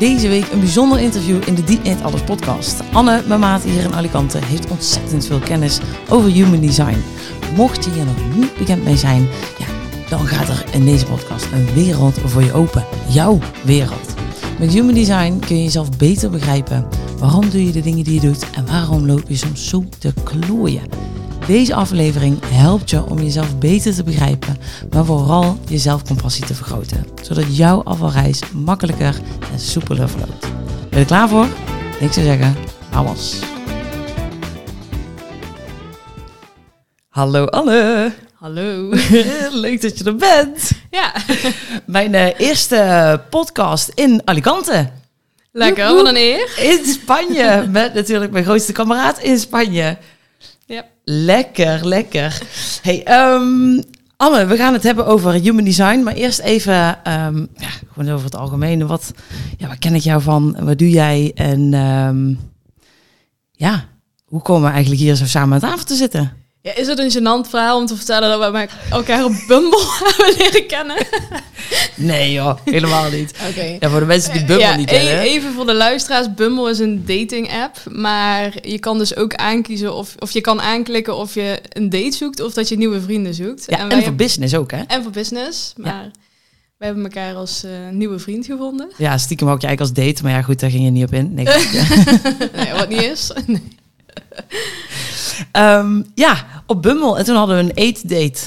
Deze week een bijzonder interview in de Die Eet Alles podcast. Anne, mijn maat hier in Alicante, heeft ontzettend veel kennis over human design. Mocht je hier nog niet bekend mee zijn, ja, dan gaat er in deze podcast een wereld voor je open. Jouw wereld. Met human design kun je jezelf beter begrijpen. Waarom doe je de dingen die je doet en waarom loop je soms zo te klooien? Deze aflevering helpt je om jezelf beter te begrijpen, maar vooral je zelfcompassie te vergroten, zodat jouw afvalreis makkelijker en soepeler verloopt. Ben je er klaar voor? Ik zou zeggen, vamos! Hallo Anne! Hallo. Leuk dat je er bent! Ja, Mijn eh, eerste podcast in Alicante. lekker. Wat een eer. In Spanje, met natuurlijk mijn grootste kameraad in Spanje. Lekker, lekker. Hey, ehm, Anne, we gaan het hebben over human design. Maar eerst even ehm, ja, gewoon over het algemene. Wat, ja, waar ken ik jou van? Wat doe jij? En ehm, ja, hoe komen we eigenlijk hier zo samen aan tafel te zitten? Ja. Is het een gênant verhaal om te vertellen dat we elkaar op Bumble hebben leren kennen? Nee joh, helemaal niet. Oké. Ja, voor de mensen die Bumble Ja, niet e- kennen. even voor de luisteraars. Bumble is een dating app. Maar je kan dus ook aankiezen of, of je kan aanklikken of je een date zoekt of dat je nieuwe vrienden zoekt. Ja, en, voor business ook hè? en voor business. Maar wij hebben elkaar als eh, nieuwe vriend gevonden. Ja, stiekem ook je eigenlijk als date. Maar ja goed, daar ging je niet op in. Nee, nee, wat niet is. Nee. Ehm, ja, op Bumble. En toen hadden we een eetdate.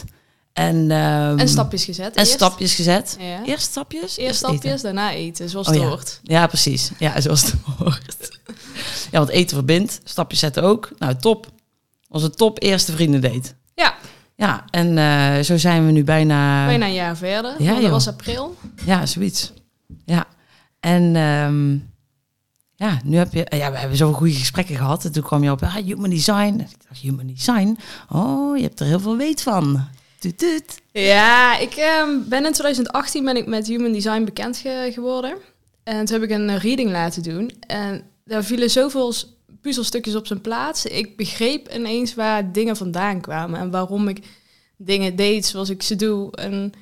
En, ehm, En stapjes gezet. En Eerst- stapjes gezet. Ja. Eerst stapjes? Eerst eten. stapjes, daarna eten, zoals Oh het ja. hoort. Ja, precies. Ja, zoals het hoort. Ja, want eten verbindt. Stapjes zetten ook. Nou, top. Onze top eerste vriendendate. Ja, Ja, en eh, zo zijn we nu bijna... bijna een jaar verder. Ja, dat was april. Ja, zoiets. Ja. En ehm, ja, nu heb je... Ja, we hebben zoveel goede gesprekken gehad. En toen kwam je op ah, human design. Ik dacht, human design? Oh, je hebt er heel veel weet van. Ja, ik ehm, ben in 2018 ben ik met Human Design bekend ge- geworden. En toen heb ik een eh, reading laten doen. En daar vielen zoveel puzzelstukjes op zijn plaats. Ik begreep ineens waar dingen vandaan kwamen. En waarom ik dingen deed zoals ik ze doe. En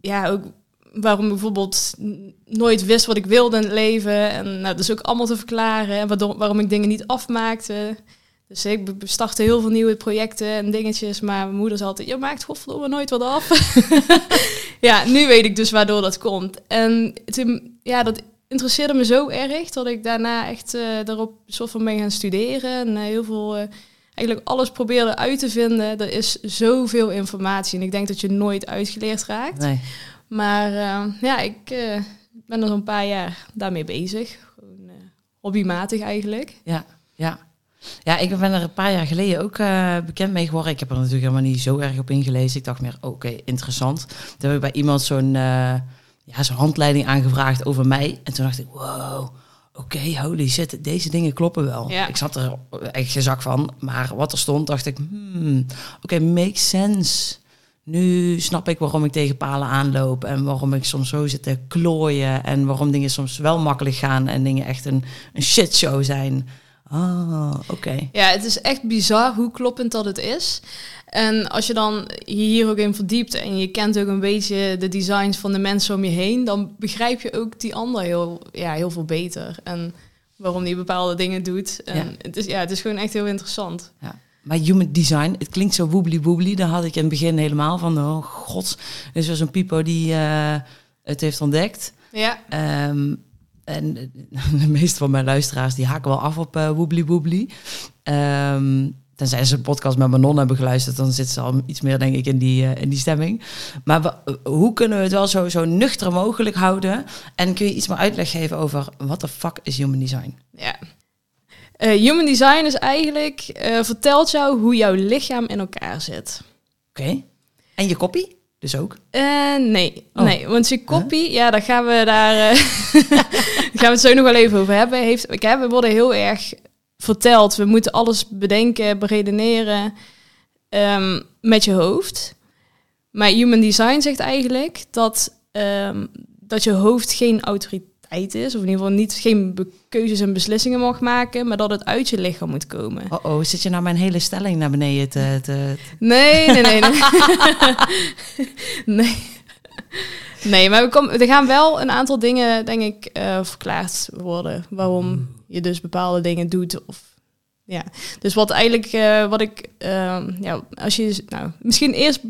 ja, ook waarom ik bijvoorbeeld nooit wist wat ik wilde in het leven. En nou, dat is ook allemaal te verklaren. En waarom ik dingen niet afmaakte. Dus ik startte heel veel nieuwe projecten en dingetjes. Maar mijn moeder zei altijd, je maakt godverdomme nooit wat af. ja, nu weet ik dus waardoor dat komt. En toen, ja, dat interesseerde me zo erg dat ik daarna echt eh, daarop soort van ben gaan studeren. En eh, heel veel, eh, eigenlijk alles probeerde uit te vinden. Er is zoveel informatie en ik denk dat je nooit uitgeleerd raakt. Nee. Maar eh, ja, ik eh, ben er zo'n paar jaar daarmee bezig. Gewoon eh, hobbymatig eigenlijk. Ja, ja. Ja, ik ben er een paar jaar geleden ook bekend mee geworden. Ik heb er natuurlijk helemaal niet zo erg op ingelezen. Ik dacht meer, oké, interessant. Toen heb ik bij iemand zo'n ja, zo'n handleiding aangevraagd over mij. En toen dacht ik, wow, oké, holy shit, deze dingen kloppen wel. Ja. Ik zat er echt geen zak van. Maar wat er stond, dacht ik, hmm, oké, makes sense. Nu snap ik waarom ik tegen palen aanloop en waarom ik soms zo zit te klooien en waarom dingen soms wel makkelijk gaan en dingen echt een, een shitshow zijn. Ah, oké. Ja, het is echt bizar hoe kloppend dat het is. En als je dan hier ook in verdiept en je kent ook een beetje de designs van de mensen om je heen, dan begrijp je ook die ander heel, ja, heel veel beter. En waarom die bepaalde dingen doet. En Ja. Het, is, ja, het is gewoon echt heel interessant. Ja. Maar human design, het klinkt zo woebly woebly. Daar had ik in het begin helemaal van, oh god. Er was een pipo die eh, het heeft ontdekt. Ja, Ehm, en de meeste van mijn luisteraars die haken wel af op eh woebly woebly. Ehm, tenzij ze een podcast met Manon hebben geluisterd, dan zit ze al iets meer denk ik in die, eh, in die stemming. Maar hoe kunnen we het wel zo, zo nuchter mogelijk houden? En kun je iets meer uitleg geven over wat de fuck is human design? ja. Eh, human design is eigenlijk, eh, vertelt jou hoe jouw lichaam in elkaar zit. Oké. En je kopie? Dus ook? Eh, nee, Oh. nee, want je kopie, ja, daar gaan we daar gaan we het zo nog wel even over hebben. Heeft, ik heb, we worden heel erg verteld, we moeten alles bedenken, beredeneren ehm, met je hoofd. Maar Human Design zegt eigenlijk dat, ehm, dat je hoofd geen autoriteit is, of in ieder geval niet geen keuzes en beslissingen mag maken, maar dat het uit je lichaam moet komen. Oh oh, zit je nou mijn hele stelling naar beneden te... te... Nee, nee, nee. Nee. nee. Nee, maar we kom, er gaan wel een aantal dingen, denk ik, eh, verklaard worden. Waarom je dus bepaalde dingen doet. Of, ja. Dus wat eigenlijk, eh, wat ik, ehm, ja, als je, nou, misschien eerst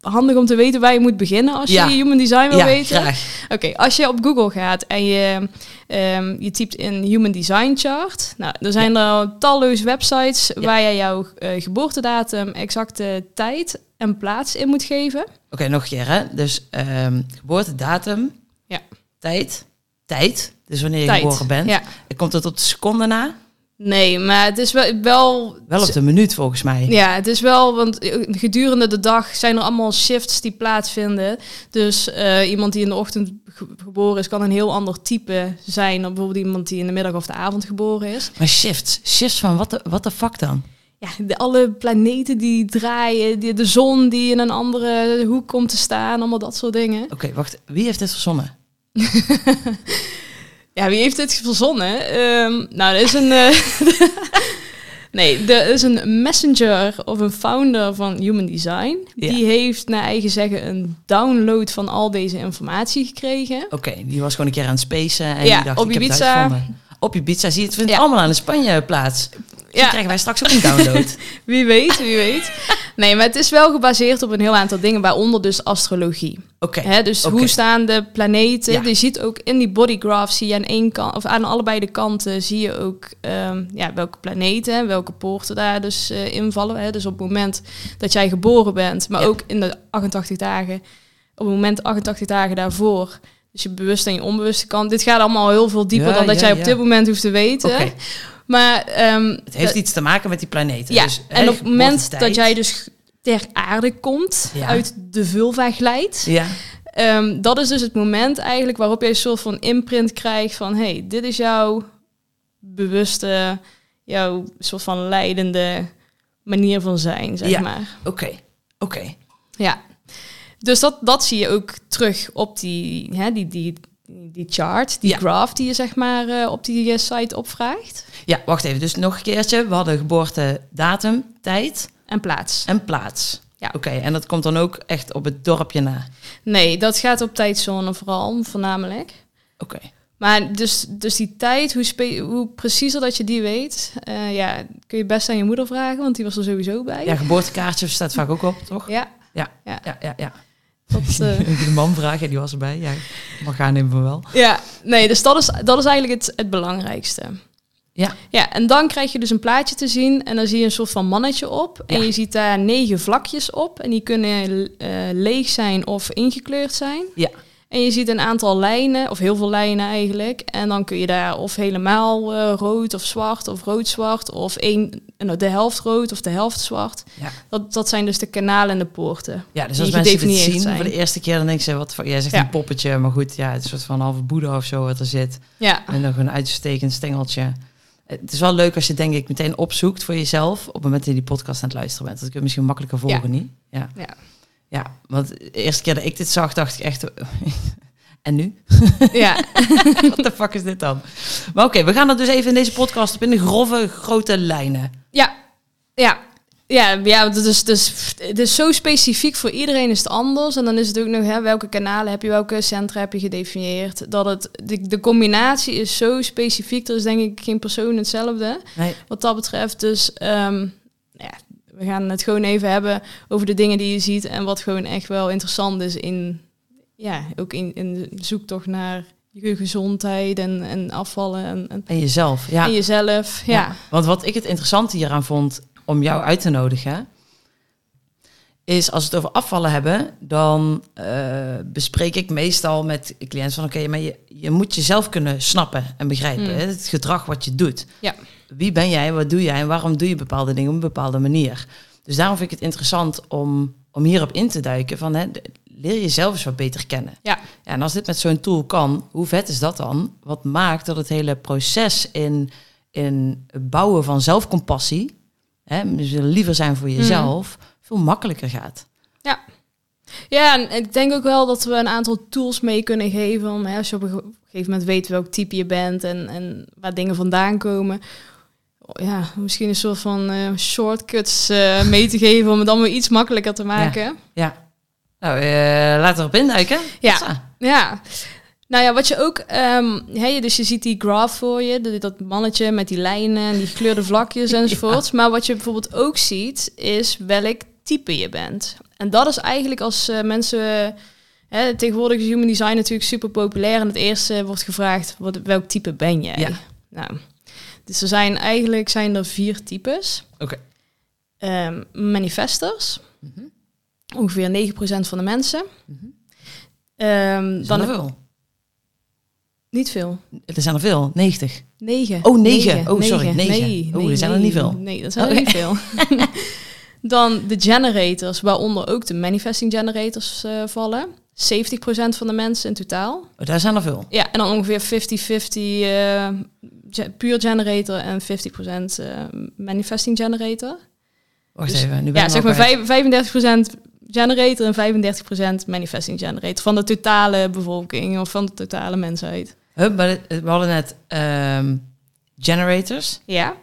handig om te weten waar je moet beginnen als Ja. je human design wil ja, weten. Oké, als je op Google gaat en je, ehm, je typt in Human Design Chart, nou, er zijn er talloze websites waar je jouw eh, geboortedatum, exacte tijd en plaats in moet geven. Oké, nog een keer hè. Dus ehm geboortedatum, Ja. tijd, tijd. Dus wanneer je Tijd. geboren bent. Ja. Komt het op de seconde na? Nee, maar het is wel, wel Wel op de minuut volgens mij. Ja, het is wel, want gedurende de dag zijn er allemaal shifts die plaatsvinden. Dus eh, iemand die in de ochtend ge- geboren is, kan een heel ander type zijn dan bijvoorbeeld iemand die in de middag of de avond geboren is. Maar shifts, shifts van wat de, wat de fuck dan? Ja, de, alle planeten die draaien, die, de zon die in een andere hoek komt te staan, allemaal dat soort dingen. Oké, wacht. Wie heeft dit verzonnen? Ja, wie heeft dit verzonnen? Ehm, nou, er is een. eh, nee, er is een messenger of een founder van Human Design. Ja. Die heeft naar eigen zeggen een download van al deze informatie gekregen. Oké, die was gewoon een keer aan het spacen en Ja, die dacht, op ik heb het uitgevonden. Op Ibiza, zie je, het vindt Ja. allemaal aan de Spanje plaats. Ja. Ja, krijgen wij straks ook een download. wie weet, wie weet. Nee, maar het is wel gebaseerd op een heel aantal dingen, waaronder dus astrologie. Oké, dus hoe staan de planeten? Ja. Je ziet ook in die bodygraph zie je aan één kant of aan allebei de kanten zie je ook ehm, ja, welke planeten, en welke poorten daar dus eh, invallen. Hè. Dus op het moment dat jij geboren bent, maar Ja. ook in de 88 dagen, op het moment 88 dagen daarvoor. Dus je bewuste en je onbewuste kant. Dit gaat allemaal heel veel dieper Ja, dan dat ja, jij op dit moment hoeft te weten. Maar ehm, het heeft iets te maken met die planeten. ja, dus, en op het moment dat jij dus ter aarde komt, Ja. uit de vulva glijdt, Ja, Ehm, dat is dus het moment eigenlijk waarop je een soort van imprint krijgt van... hey, dit is jouw bewuste, jouw soort van leidende manier van zijn, zeg Ja. maar. oké, oké. Ja. Dus dat, dat zie je ook terug op die, hè, die, die, die chart, die Ja. graph die je zeg maar eh, op die eh, site opvraagt. Ja, wacht even. Dus nog een keertje. We hadden geboortedatum, tijd En plaats. en plaats. Ja. Oké, en dat komt dan ook echt op het dorpje na. Nee, dat gaat op tijdzone vooral, voornamelijk. Oké. Maar dus, dus die tijd, hoe, spe- hoe preciezer dat je die weet, eh, ja, kun je best aan je moeder vragen, want die was er sowieso bij. Ja, geboortekaartje staat vaak ook op, toch? ja, Ja, ja, ja. ja. Dat, eh, De man vragen, die was erbij. Ja, mag gaan nemen van wel. ja, nee, dus dat is, dat is eigenlijk het, het belangrijkste. Ja. Ja, en dan krijg je dus een plaatje te zien en dan zie je een soort van mannetje op. En je ziet daar negen vlakjes op en die kunnen eh, leeg zijn of ingekleurd zijn. Ja. En je ziet een aantal lijnen, of heel veel lijnen eigenlijk. En dan kun je daar of helemaal eh, rood of zwart of rood-zwart... of één, nou, de helft rood of de helft zwart. Ja. Dat, dat zijn dus de kanalen en de poorten. Ja, dus als mensen dit zien zijn. voor de eerste keer, dan denken ze, wat voor, jij zegt Ja. een poppetje, maar goed, ja, het is een soort van halve boeddha of zo wat er zit. Ja, En nog een uitstekend stengeltje. Het is wel leuk als je denk ik meteen opzoekt voor jezelf op het moment dat je die podcast aan het luisteren bent. Dat kun je misschien makkelijker volgen, Ja. niet? Ja. Ja. Ja, want de eerste keer dat ik dit zag, dacht ik echt... en nu? ja. Wat de fuck is dit dan? Maar oké, we gaan er dus even in deze podcast op in de grove, grote lijnen. ja, ja. Ja, ja dat is, dus, het is zo specifiek voor iedereen is het anders. En dan is het ook nog, hè, welke kanalen heb je, welke centra heb je gedefinieerd. Dat het, de, de combinatie is zo specifiek. Er is denk ik geen persoon hetzelfde. Nee, wat dat betreft. Dus ehm, we gaan het gewoon even hebben over de dingen die je ziet en wat gewoon echt wel interessant is in, ja, ook in, in de zoektocht naar je gezondheid en, en afvallen en, en, en jezelf. Ja. en jezelf. Ja. Want wat ik het interessante hieraan vond om jou uit te nodigen, is als we het over afvallen hebben, dan eh, bespreek ik meestal met cliënten van oké, maar je, je moet jezelf kunnen snappen en begrijpen. Mm. Hè? Het gedrag wat je doet. Ja. Wie ben jij, wat doe jij en waarom doe je bepaalde dingen op een bepaalde manier? Dus daarom vind ik het interessant om, om hierop in te duiken van hè, leer jezelf eens wat beter kennen. Ja. ja. En als dit met zo'n tool kan, hoe vet is dat dan? Wat maakt dat het hele proces in, in het bouwen van zelfcompassie, hè, dus liever zijn voor jezelf, veel makkelijker gaat. ja, en ik denk ook wel dat we een aantal tools mee kunnen geven. Om, hè, als je op een ge- gegeven moment weet welk type je bent en, en waar dingen vandaan komen. Ja, misschien een soort van eh, shortcuts eh, mee te geven om het allemaal iets makkelijker te maken. Ja, Nou, eh, laten we erop induiken. Ja. Ja. Nou ja, wat je ook... ehm hè, dus je ziet die graph voor je. dat- mannetje met die lijnen en die gekleurde vlakjes enzovoort. Maar wat je bijvoorbeeld ook ziet, is welk type je bent. En dat is eigenlijk als mensen... Hè, tegenwoordig is human design natuurlijk super populair. En het eerste wordt gevraagd, wat, welk type ben jij? Ja. Nou, dus er zijn eigenlijk zijn er vier types. Oké. Ehm, manifestors. Mhm. Ongeveer 9% van de mensen. Er zijn dan er veel. niet veel. Er zijn er veel. 90. Negen. Oh, negen. Oh, sorry, negen. Nee, Oh, er zijn er niet veel. Nee, dat zijn er Oké. niet veel. Dan de generators, waaronder ook de manifesting generators eh, vallen. 70% van de mensen in totaal. Oh, daar zijn er veel. Ja, en dan ongeveer 50-50 eh, ge- puur generator en 50% eh, manifesting generator. Wacht Dus- even. Nu ben Ja, zeg maar al kwijt. vijf- 35% generator en 35% manifesting generator. Van de totale bevolking of van de totale mensheid. Hup, maar we hadden net ehm, generators. Ja.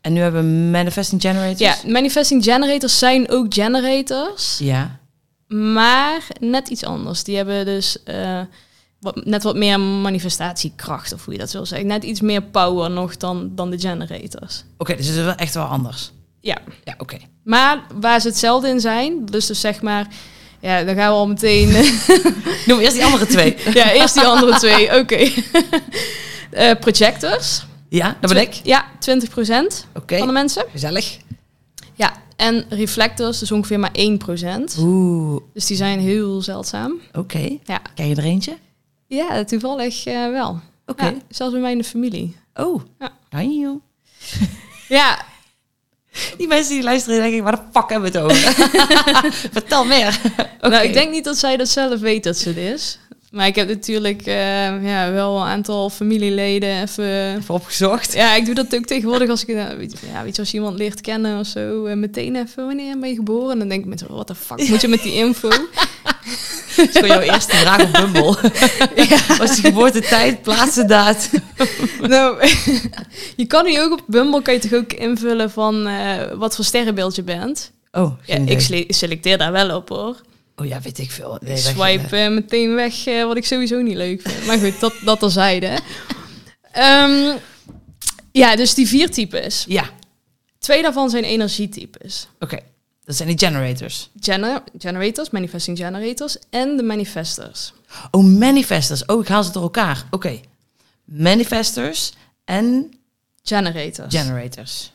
En nu hebben we manifesting generators. Ja, manifesting generators zijn ook generators, Ja. Maar net iets anders. Die hebben dus eh, wat, net wat meer manifestatiekracht, of hoe je dat wil zeggen. Net iets meer power nog dan, dan de generators. Oké, dus het is wel echt wel anders. Ja, Ja, oké. maar waar ze hetzelfde in zijn, dus, dus zeg maar... Ja, dan gaan we al meteen... Noem eerst die andere twee. ja, eerst die andere twee, oké. Eh, projectors. ja, dat ben ik. Ja, 20% Oké. van de mensen. Gezellig. Ja, en reflectors, dus ongeveer maar 1%. Oeh, Dus die zijn heel zeldzaam. oké. Ja. Ken je er eentje? Ja, toevallig eh, wel. Oké. Ja, zelfs bij mij in de familie. Oh. Ja. Ja, Die mensen die luisteren, denk ik, waar de fuck hebben we het over? Vertel meer. Nou, ik denk niet dat zij dat zelf weet dat ze het is. Maar ik heb natuurlijk eh, ja, wel een aantal familieleden even... Even opgezocht. Ja, ik doe dat ook tegenwoordig als ik... eh, ja, weet je, als je iemand leert kennen of zo, eh, meteen even, wanneer ben je geboren? En dan denk ik met wat de fuck moet je met die info? Dat is gewoon jouw eerste vraag op Bumble. Was je geboortetijd, plaatsendaad? nou, je kan nu ook op Bumble, kan je toch ook invullen van wat voor sterrenbeeld je bent. Oh, Ja, ik sele- selecteer daar wel op hoor. Oh ja, weet ik veel. Ik Nee, swipe eh, meteen weg eh, wat ik sowieso niet leuk vind. Maar goed, dat, dat terzijde. Ehm ja, dus die vier types. Ja, oké. Twee daarvan zijn energietypes. Dat zijn die generators. Gener- generators, manifesting generators en de manifestors. Oh, manifestors. Oh, ik haal ze door elkaar. Oké. Manifestors en Generators. generators.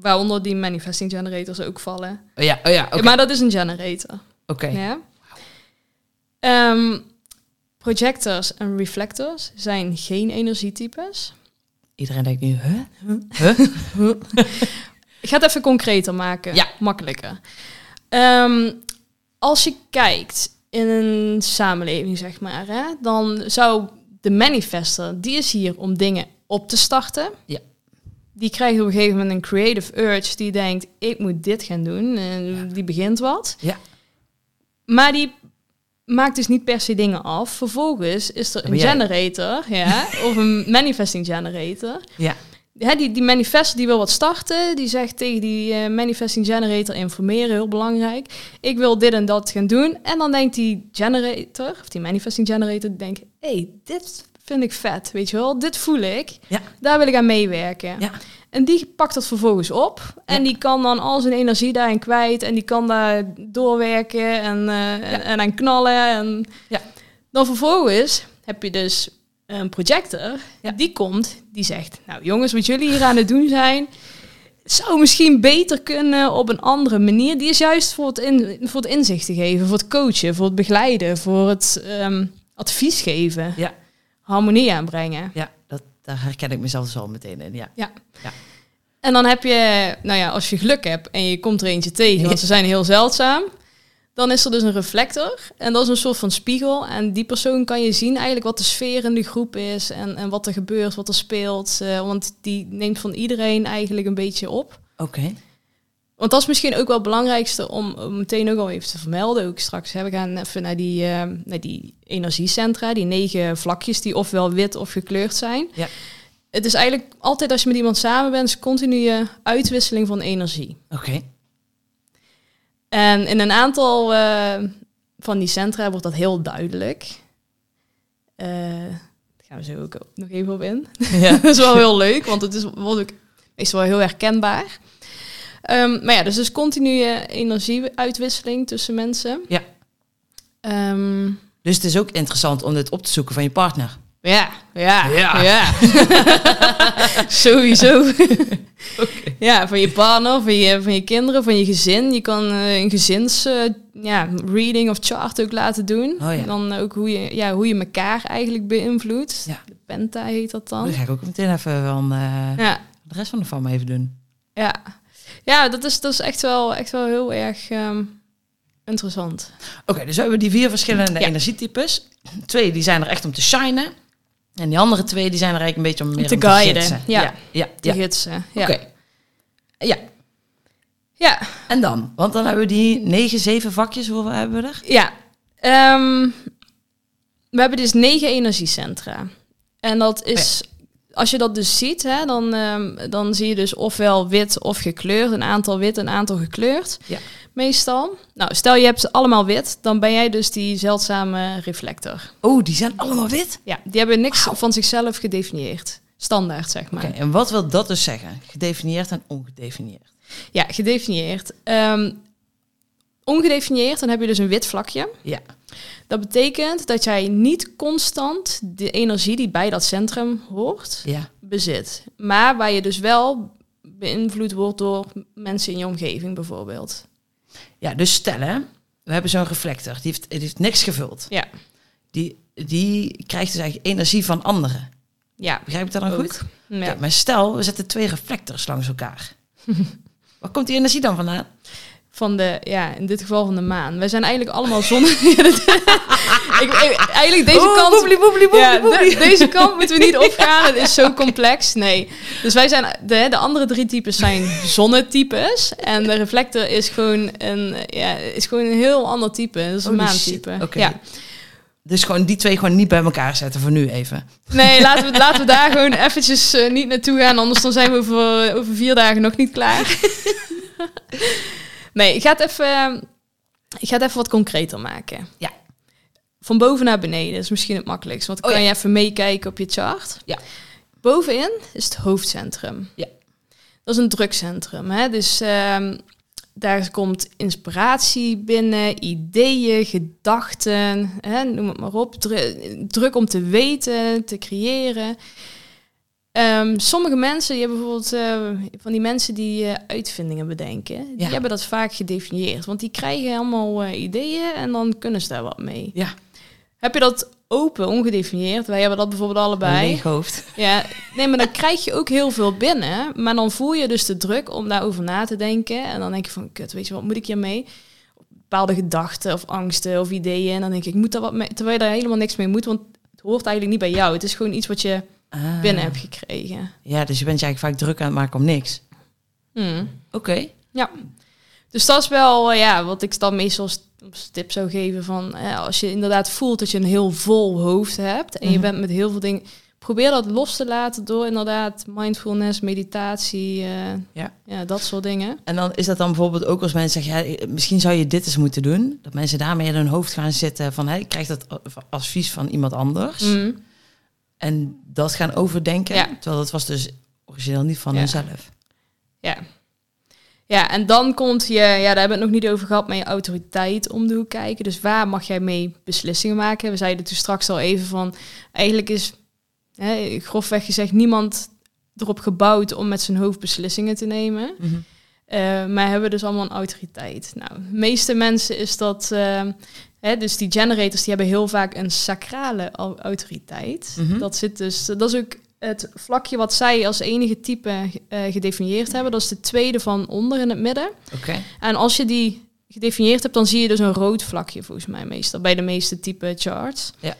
Waaronder die manifesting generators ook vallen. Oh ja, oh ja. Maar dat is een generator. Oké. Ja? Ehm, projectors en reflectors zijn geen energietypes. Iedereen denkt nu, huh? Huh? Ik ga het even concreter maken. Ja. Makkelijker. Ehm, als je kijkt in een samenleving, zeg maar, hè, dan zou de manifester, die is hier om dingen op te starten. Ja. Die krijgt op een gegeven moment een creative urge die denkt, ik moet dit gaan doen. En Ja. die begint wat. Ja. Maar die maakt dus niet per se dingen af. Vervolgens is er een generator, ja, of een manifesting generator. Ja. Hè, die, die manifest die wil wat starten, die zegt tegen die eh, manifesting generator informeren, heel belangrijk. Ik wil dit en dat gaan doen. En dan denkt die generator, of die manifesting generator, denkt, hé, hey, dit vind ik vet, weet je wel, dit voel ik. Ja. Daar wil ik aan meewerken. Ja. En die pakt dat vervolgens op. En Ja. die kan dan al zijn energie daarin kwijt. En die kan daar doorwerken en, eh, en, en aan knallen. En Ja. dan vervolgens heb je dus een projector. Ja. Die komt, die zegt... Nou jongens, wat jullie hier aan het doen zijn... zou misschien beter kunnen op een andere manier. Die is juist voor het, in, voor het inzicht te geven. Voor het coachen, voor het begeleiden. Voor het ehm, advies geven. Ja. Harmonie aanbrengen. Ja, dat, daar herken ik mezelf dus al meteen in. Ja. En dan heb je, nou ja, als je geluk hebt en je komt er eentje tegen, want ze zijn heel zeldzaam, dan is er dus een reflector. En dat is een soort van spiegel. En die persoon kan je zien eigenlijk wat de sfeer in de groep is en, en wat er gebeurt, wat er speelt. Eh, want die neemt van iedereen eigenlijk een beetje op. Oké. Want dat is misschien ook wel het belangrijkste om, om meteen ook al even te vermelden. Ook straks hè, we gaan even naar die, eh, naar die energiecentra, die negen vlakjes die ofwel wit of gekleurd zijn. Ja. Het is eigenlijk altijd als je met iemand samen bent, is continue uitwisseling van energie. Oké. En in een aantal eh, van die centra wordt dat heel duidelijk. Eh, daar gaan we zo ook nog even op in. Ja. dat is wel heel leuk, want het is, wordt ook meestal wel heel herkenbaar. Ehm, maar ja, dus dus continue energieuitwisseling tussen mensen. Ja. Ehm, Dus het is ook interessant om dit op te zoeken van je partner. ja, ja, Ja. ja. Sowieso. Ja, van je partner, van je, van je kinderen, van je gezin. Je kan eh, een gezins eh, ja, reading of chart ook laten doen. Oh ja. En dan ook hoe je, ja, hoe je elkaar eigenlijk beïnvloedt. Ja. De penta heet dat dan. Dat ga ik ook meteen even van eh, Ja, de rest van de farm even doen. ja. Ja dat, is, dat is echt wel, echt wel heel erg ehm, interessant. Oké, dus we hebben die vier verschillende Ja. energietypes. Twee die zijn er echt om te shinen. En die andere twee die zijn er eigenlijk een beetje om meer Te om guiden, gidsen. ja. ja, ja. De ja. gidsen. Ja. Oké. Ja, ja, en dan? Want dan hebben we die negen, zeven vakjes. Hoeveel hebben we er? Ja, ehm, we hebben dus negen energiecentra. En dat is, als je dat dus ziet, hè, dan, ehm, dan zie je dus ofwel wit of gekleurd. Een aantal wit, een aantal gekleurd. Ja. Meestal. Nou, stel je hebt ze allemaal wit, dan ben jij dus die zeldzame reflector. Oh, die zijn allemaal wit? Ja, die hebben niks van zichzelf gedefinieerd. Standaard, zeg maar. Oké, en wat wil dat dus zeggen? Gedefinieerd en ongedefinieerd. Ja, gedefinieerd. Ehm, ongedefinieerd, dan heb je dus een wit vlakje. Ja. Dat betekent dat jij niet constant de energie die bij dat centrum hoort, Ja. bezit. Maar waar je dus wel beïnvloed wordt door mensen in je omgeving bijvoorbeeld. Ja, dus stel hè, we hebben zo'n reflector. Die heeft, die heeft niks gevuld. Ja, Die, die krijgt dus eigenlijk energie van anderen. ja. Begrijp ik dat dan Ook. goed? ja. Maar stel, we zetten twee reflectors langs elkaar. Waar komt die energie dan vandaan? Van de, ja, in dit geval van de maan. Wij zijn eigenlijk allemaal zon. Ja, dat- ik, eigenlijk deze Oh, kant. boeblie, boeblie, boeblie, Ja, de- deze kant moeten we niet opgaan. Het is zo complex. Nee. Dus wij zijn de, de andere drie types zijn zonnetypes. En de reflector is gewoon een, ja, is gewoon een heel ander type. Dat is een Holy maantype. Ja. Dus gewoon die twee gewoon niet bij elkaar zetten voor nu even. Nee, laten we, laten we daar gewoon eventjes eh, niet naartoe gaan. Anders dan zijn we over, over vier dagen nog niet klaar. Nee, ik ga, het even, ik ga het even wat concreter maken. Ja. Van boven naar beneden is misschien het makkelijkst. Want dan Oh kan ja. je even meekijken op je chart. Ja. Bovenin is het hoofdcentrum. Ja. Dat is een drukcentrum. Hè? Dus ehm, daar komt inspiratie binnen, ideeën, gedachten, hè? noem het maar op. Dru- druk om te weten, te creëren. Ehm, sommige mensen, die hebben bijvoorbeeld eh, van die mensen die eh, uitvindingen bedenken, die hebben dat vaak gedefinieerd. Want die krijgen allemaal eh, ideeën en dan kunnen ze daar wat mee. Ja, Heb je dat open, ongedefinieerd? Wij hebben dat bijvoorbeeld een allebei. leeg hoofd. Ja, nee, maar dan krijg je ook heel veel binnen. Maar dan voel je dus de druk om daarover na te denken. En dan denk je van, kut, weet je wat moet ik hiermee? Bepaalde gedachten of angsten of ideeën. En dan denk ik, ik moet daar wat mee... Terwijl je daar helemaal niks mee moet, want het hoort eigenlijk niet bij jou. Het is gewoon iets wat je Ah. binnen hebt gekregen. Ja, dus je bent je eigenlijk vaak druk aan het maken om niks. Hmm. Oké. Ja. Dus dat is wel eh, ja, wat ik dan meestal als tip zou geven van eh, als je inderdaad voelt dat je een heel vol hoofd hebt en je Mhm. bent met heel veel dingen, probeer dat los te laten door inderdaad mindfulness, meditatie, eh, Ja. ja, dat soort dingen. En dan is dat dan bijvoorbeeld ook als mensen zeggen, ja, misschien zou je dit eens moeten doen. Dat mensen daarmee in hun hoofd gaan zitten van, hé, ik krijg dat advies van iemand anders. Mm. En dat gaan overdenken. Ja. Terwijl dat was dus origineel niet van Ja. hunzelf. Ja. Ja, en dan komt je, ja, daar hebben we het nog niet over gehad, maar je autoriteit om de hoek kijken. Dus waar mag jij mee beslissingen maken? We zeiden toen straks al even van, eigenlijk is, hè, grofweg gezegd, niemand erop gebouwd om met zijn hoofd beslissingen te nemen. Eh, maar hebben dus allemaal een autoriteit. Nou, de meeste mensen is dat, eh, hè, dus die generators die hebben heel vaak een sacrale au- autoriteit. Mhm. Dat zit dus, dat is ook het vlakje wat zij als enige type eh, gedefinieerd hebben. Dat is de tweede van onder in het midden. Oké. En als je die gedefinieerd hebt, dan zie je dus een rood vlakje volgens mij meestal bij de meeste type charts. Ja.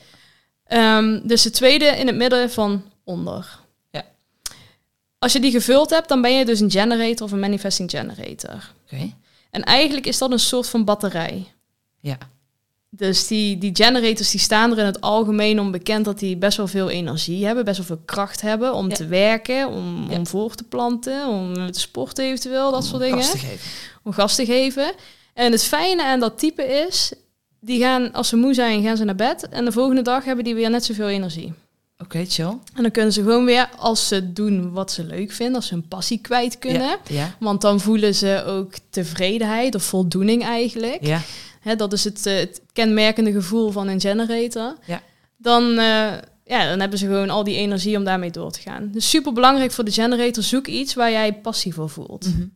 Ehm, dus de tweede in het midden van onder. Ja. Als je die gevuld hebt, dan ben je dus een generator of een manifesting generator. Oké. En eigenlijk is dat een soort van batterij. Ja. Dus die, die generators die staan er in het algemeen om bekend dat die best wel veel energie hebben, best wel veel kracht hebben om Ja. te werken, om, Ja. om voor te planten, om te sporten eventueel, dat soort dingen Gas te geven. om gas te geven. En het fijne aan dat type is, die gaan, als ze moe zijn, gaan ze naar bed. En de volgende dag hebben die weer net zoveel energie. Oké, chill. En dan kunnen ze gewoon weer, als ze doen wat ze leuk vinden, als ze hun passie kwijt kunnen. Ja, ja, Want dan voelen ze ook tevredenheid of voldoening eigenlijk. ja. Hè, dat is het, eh, het kenmerkende gevoel van een generator. Ja. Dan, eh, ja, dan hebben ze gewoon al die energie om daarmee door te gaan. Dus super belangrijk voor de generator. Zoek iets waar jij passie voor voelt. Mhm.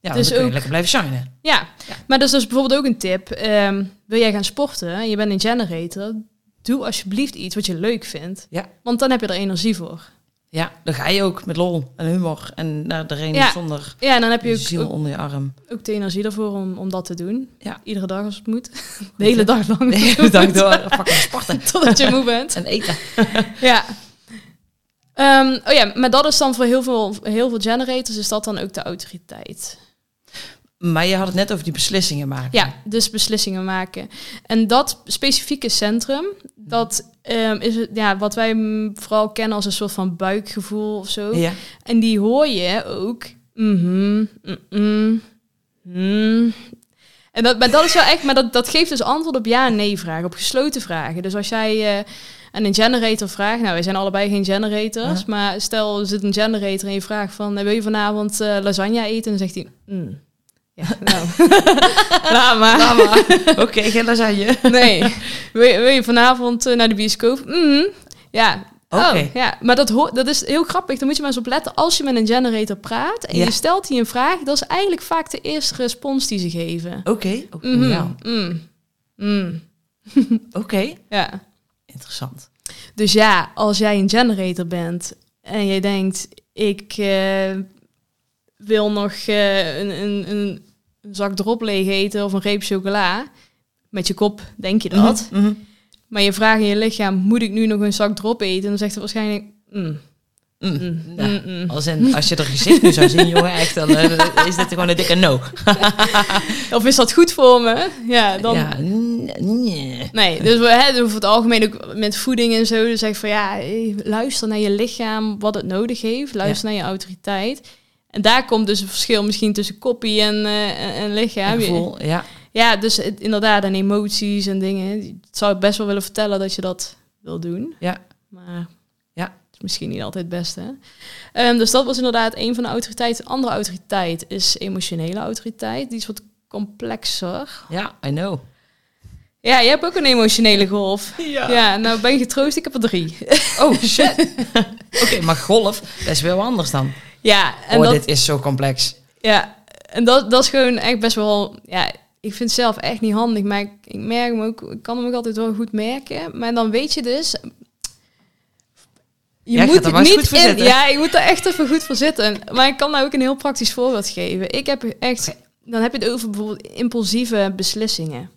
Ja, Dus ook- lekker blijven shinen. Ja. Ja. maar dat is dus bijvoorbeeld ook een tip. Ehm, wil jij gaan sporten en je bent een generator, doe alsjeblieft iets wat je leuk vindt. Ja. Want dan heb je er energie voor. Ja, dan ga je ook met lol en humor en naar de reen Ja. zonder Ja, en dan heb je ook, ziel ook, onder je arm. ook de energie ervoor om, om dat te doen. Ja. Iedere dag als het moet. De hele dag lang. De hele dag door fucking sporten Totdat je moe bent. en eten. Ja. Ehm, oh ja, maar dat is dan voor heel veel, heel veel generators is dat dan ook de autoriteit. Maar je had het net over die beslissingen maken. Ja, dus beslissingen maken. En dat specifieke centrum, dat ehm, is het, ja, wat wij vooral kennen als een soort van buikgevoel of zo. Ja. En die hoor je ook. Mhm, mm. En dat, maar dat is wel echt, maar dat, dat geeft dus antwoord op ja en nee vragen, op gesloten vragen. Dus als jij eh, aan een generator vraagt, nou wij zijn allebei geen generators, Ja. maar stel er zit een generator en je vraagt van, eh, wil je vanavond eh, lasagne eten? En dan zegt hij, mm. Ja, nou, maar. Oké, geen lasagne. Nee, wil je, wil je vanavond eh, naar de bioscoop? Mhm. Ja. Oké. Oh, ja, maar dat, dat is heel grappig. Daar moet je maar eens op letten. Als je met een generator praat en Ja. je stelt die een vraag, dat is eigenlijk vaak de eerste respons die ze geven. Oké, oké, Mhm. ja. Mm. Mm. Oké, Ja. interessant. Dus ja, als jij een generator bent en jij denkt, ik eh, wil nog eh, een, een, een, zak drop leeg eten of een reep chocola, met je kop denk je dat. Mhm, mhm. Maar je vraagt in je lichaam, moet ik nu nog een zak drop eten? En dan zegt hij waarschijnlijk, mm, Mm. mm, Ja. mm, mm. Als, in, als je er gezicht nu zou zien, jongen, echt, dan eh, is dit gewoon een dikke no. Of is dat goed voor me? Ja, dan... Ja, nee. Nee, dus we hebben over het algemeen ook met voeding en zo. Dus zeg van ja, eh, luister naar je lichaam, wat het nodig heeft. Luister naar je autoriteit. En daar komt dus een verschil misschien tussen koppie en, eh, en, lichaam. Ja, gevoel, ja. Ja, dus het- inderdaad, en emoties en dingen. Ik zou ik best wel willen vertellen dat je dat wil doen. Ja. Maar Ja. het is misschien niet altijd het beste. hè. Ehm, dus dat was inderdaad een van de autoriteiten. De andere autoriteit is emotionele autoriteit. Die is wat complexer. Ja, I know. Ja, je hebt ook een emotionele golf. Ja. Ja, nou ben je getroost, ik heb er drie. Oh, shit. Oké, maar golf, dat is wel anders dan. Ja, en oh, dat, dit is zo complex. ja, en dat, dat is gewoon echt best wel... Ja, ik vind het zelf echt niet handig, maar ik, ik merk hem ook... Ik kan hem ook altijd wel goed merken. Maar dan weet je dus... Je ik moet er niet goed voor in, zitten. Ja, je moet er echt even goed voor zitten. Maar ik kan nou ook een heel praktisch voorbeeld geven. Ik heb echt... Dan heb je het over bijvoorbeeld impulsieve beslissingen.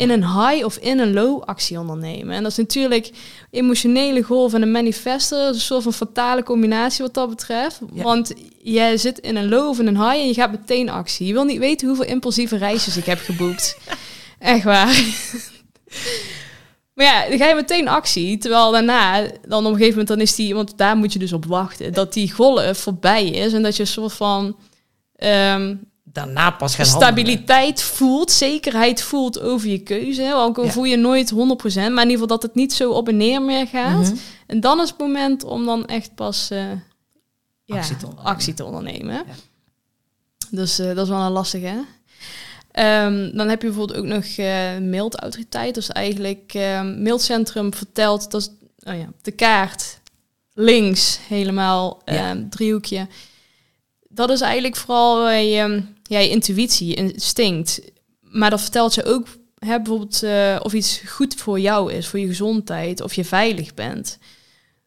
In een high of in een low actie ondernemen. En dat is natuurlijk emotionele golf en een is een soort van fatale combinatie wat dat betreft. Ja. Want jij zit in een low of in een high en je gaat meteen actie. Je wil niet weten hoeveel impulsieve reisjes ik heb geboekt. Echt waar. Maar ja, dan ga je meteen actie. Terwijl daarna, dan op een gegeven moment, dan is die, want daar moet je dus op wachten, dat die golf voorbij is en dat je een soort van ehm, Daarna pas handelen. stabiliteit voelt, zekerheid voelt over je keuze. Ook al Ja. voel je nooit 100%, maar in ieder geval dat het niet zo op en neer meer gaat. Mhm. En dan is het moment om dan echt pas eh, ja, Actie te ondernemen. actie te ondernemen. Ja. Dus eh, dat is wel een lastige. Ehm, dan heb je bijvoorbeeld ook nog eh mailautoriteit. Dus eigenlijk ehm mailcentrum vertelt, dat is oh ja, de kaart links helemaal Ja. ehm, driehoekje. Dat is eigenlijk vooral je, ja, je intuïtie, instinct. Maar dat vertelt je ook hè, bijvoorbeeld eh, of iets goed voor jou is, voor je gezondheid, of je veilig bent.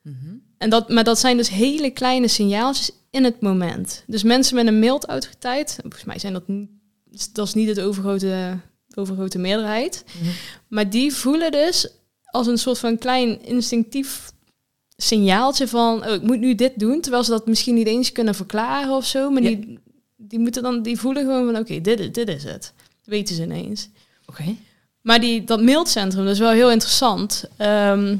Mhm. En dat, maar dat zijn dus hele kleine signaaltjes in het moment. Dus mensen met een mailautoriteit, volgens mij zijn dat niet, dat is niet het overgrote, overgrote meerderheid, Mhm. maar die voelen dus als een soort van klein instinctief signaaltje van, oh, ik moet nu dit doen, terwijl ze dat misschien niet eens kunnen verklaren of zo, maar Ja. die, die moeten dan, die voelen gewoon van, oké, dit, is- dit is het. weten ze ineens. Oké. Maar die, dat mailcentrum, dat is wel heel interessant. Ehm,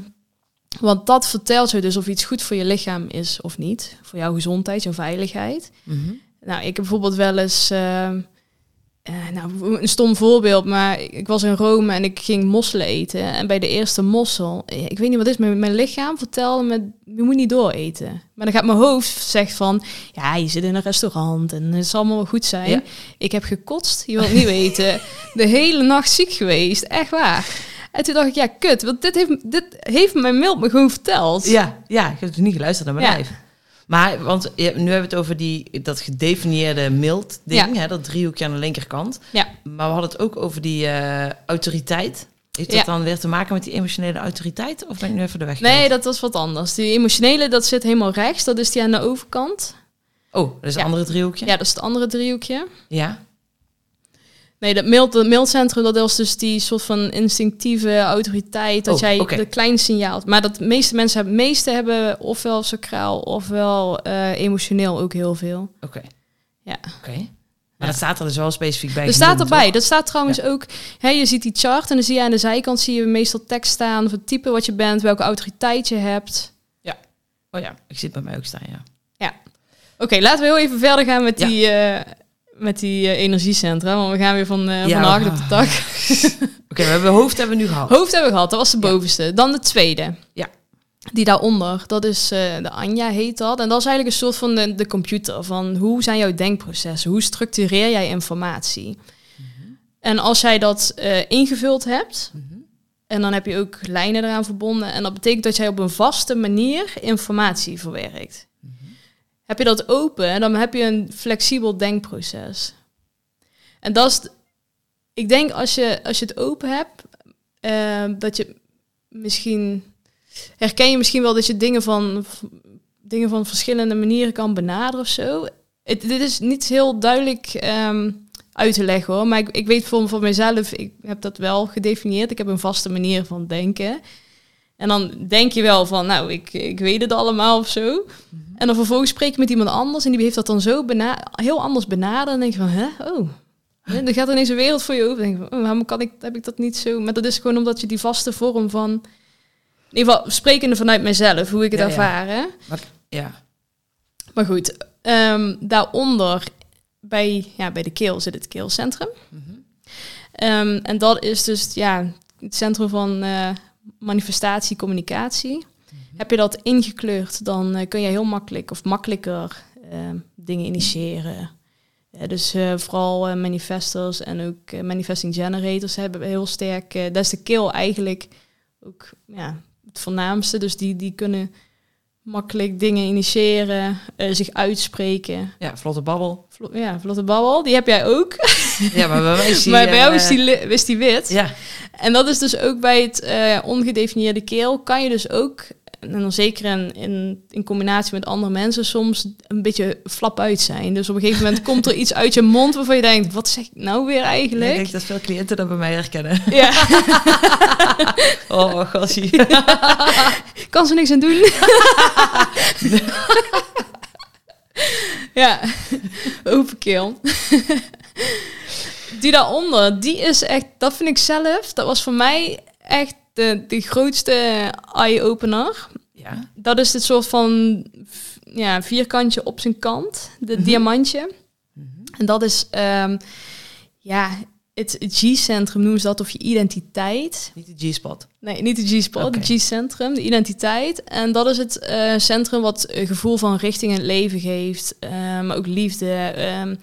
want dat vertelt je dus of iets goed voor je lichaam is of niet. Voor jouw gezondheid, jouw veiligheid. Mhm. Nou, ik heb bijvoorbeeld wel eens... ehm, eh, nou, een stom voorbeeld, maar ik was in Rome en ik ging mosselen eten. En bij de eerste mossel, eh, ik weet niet wat is, mijn, mijn lichaam vertelde me, je moet niet dooreten. Maar dan gaat mijn hoofd zegt van, ja, je zit in een restaurant en het zal allemaal wel goed zijn. Ja. Ik heb gekotst, je wilt niet weten. De hele nacht ziek geweest, echt waar. En toen dacht ik, ja, kut, want dit heeft, dit heeft mijn mild me gewoon verteld. Ja, ja, ik heb dus niet geluisterd naar mijn Ja. lijf. Maar, want je- nu hebben we het over die, dat gedefinieerde mild ding, Ja. hè, dat driehoekje aan de linkerkant. Ja. Maar we hadden het ook over die eh, autoriteit. Heeft dat Ja. dan weer te maken met die emotionele autoriteit? Of ben ik nu even de weg Nee, dat was wat anders. Die emotionele, dat zit helemaal rechts. Dat is die aan de overkant. Oh, dat is Ja. andere driehoekje? Ja, dat is het andere driehoekje. Ja. Nee, dat mild, dat mildcentrum, dat is dus die soort van instinctieve autoriteit. Dat Oh, jij oké. de klein signaalt. Maar dat de meeste mensen hebben, meeste hebben ofwel sacraal ofwel eh, emotioneel ook heel veel. Oké. Ja. Oké. Maar dat staat er dus wel specifiek bij. Er staat erbij. toch? Dat staat trouwens ook. Hè, je ziet die chart en dan zie je aan de zijkant zie je meestal tekst staan van het type wat je bent, welke autoriteit je hebt. Oh ja, ik zie het bij mij ook staan, ja. Oké, laten we heel even verder gaan met Ja. die, eh, met die eh, energiecentra. Want we gaan weer van, eh Ja, van de op de tak. Oké, we hebben hoofd hebben we nu gehad. Hoofd hebben we gehad, dat was de bovenste. Dan de tweede. Ja. Die daaronder, dat is eh, de Anja heet dat. En dat is eigenlijk een soort van de, de computer. Van hoe zijn jouw denkprocessen? Hoe structureer jij informatie? En als jij dat ingevuld hebt, Mhm. en dan heb je ook lijnen eraan verbonden. En dat betekent dat jij op een vaste manier informatie verwerkt. Heb je dat open, dan heb je een flexibel denkproces. En dat is, ik denk als je, als je het open hebt, eh, dat je misschien, herken je misschien wel dat je dingen van, dingen van verschillende manieren kan benaderen of zo. Het, dit is niet heel duidelijk ehm, uit te leggen hoor, maar ik, ik weet voor, voor mezelf, ik heb dat wel gedefinieerd. Ik heb een vaste manier van denken. En dan denk je wel van, nou, ik, ik weet het allemaal of zo. En dan vervolgens spreek je met iemand anders en die heeft dat dan zo heel anders benaderd. En denk je van, hè, oh. Dan gaat er ineens een wereld voor je open. Denk je van, oh, waarom kan ik, heb ik dat niet zo? Maar dat is gewoon omdat je die vaste vorm van... In ieder geval, sprekende vanuit mezelf, hoe ik het Ja, ja. ervaar, hè. Ja. Maar goed, ehm, daaronder, bij, ja, bij de keel zit het keelcentrum. Ehm, en dat is dus ja, het centrum van eh, manifestatie, communicatie. Heb je dat ingekleurd, dan eh, kun je heel makkelijk of makkelijker ehm, dingen initiëren. Eh, dus eh, vooral eh, manifestors en ook eh, manifesting generators hebben heel sterk. eh dat is de keel eigenlijk ook ja, het voornaamste. Dus die, die kunnen makkelijk dingen initiëren, eh, zich uitspreken. ja, vlotte babbel. Vlo- ja, vlotte babbel, die heb jij ook. Ja, maar bij mij is die... maar bij jou eh, is die, is die wit. Ja, En dat is dus ook bij het eh, ongedefinieerde keel, kan je dus ook, en dan zeker in, in, in combinatie met andere mensen, soms een beetje flap uit zijn. Dus op een gegeven moment komt er iets uit je mond waarvan je denkt, wat zeg ik nou weer ik eigenlijk? denk dat veel cliënten dat bij mij herkennen. Ja, Oh, gassie. kan ze niks aan doen. ja, open keel. die daaronder, die is echt, dat vind ik zelf, dat was voor mij echt de, de grootste eye-opener. Ja. Dat is dit soort van ja, vierkantje op zijn kant, de Mhm. diamantje. Mhm. En dat is, ehm, ja, het G-centrum noemen ze dat, of je identiteit. Niet de G-spot. Nee, niet de G-spot, het G-centrum, de identiteit. En dat is het eh, centrum wat een gevoel van richting in het leven geeft, eh, maar ook liefde. ehm,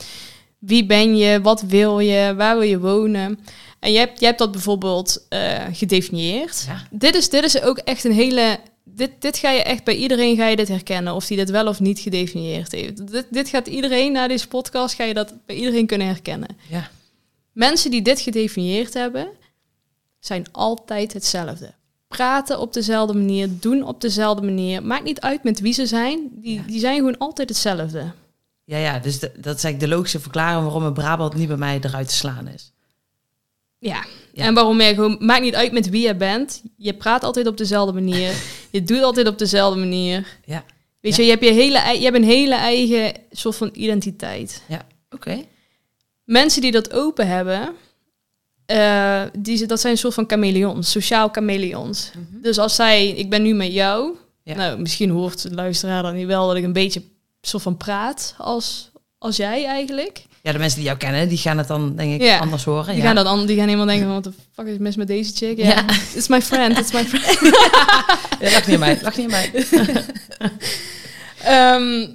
wie ben je, wat wil je, waar wil je wonen? En je hebt, je hebt dat bijvoorbeeld eh, gedefinieerd. Ja. Dit is, dit is ook echt een hele. Dit, dit ga je echt bij iedereen ga je dit herkennen, of die dit wel of niet gedefinieerd heeft. Dit, dit gaat iedereen na deze podcast, ga je dat bij iedereen kunnen herkennen. Ja. Mensen die dit gedefinieerd hebben, zijn altijd hetzelfde. Praten op dezelfde manier, doen op dezelfde manier. Maakt niet uit met wie ze zijn, die, Ja. die zijn gewoon altijd hetzelfde. Ja, ja, dus de- dat is eigenlijk de logische verklaring waarom een Brabant niet bij mij eruit te slaan is. Ja. Ja. En waarom je gewoon, maakt niet uit met wie je bent. Je praat altijd op dezelfde manier. je doet altijd op dezelfde manier. Ja. Weet Ja. je, je hebt, je, hele, je hebt een hele eigen soort van identiteit. Oké. Mensen die dat open hebben, eh, die, dat zijn een soort van chameleons, sociaal chameleons. Dus als zij, ik ben nu met jou, Ja. nou misschien hoort de luisteraar dan niet wel dat ik een beetje soort van praat als, als jij eigenlijk. Ja, de mensen die jou kennen, die gaan het dan denk ik Ja. anders horen. Die ja. gaan dat dan, die gaan helemaal denken van, wat de fuck is mis met deze chick? Ja, Ja. it's my friend, it's my friend. Lach niet aan mij, lach niet mij. Ehm,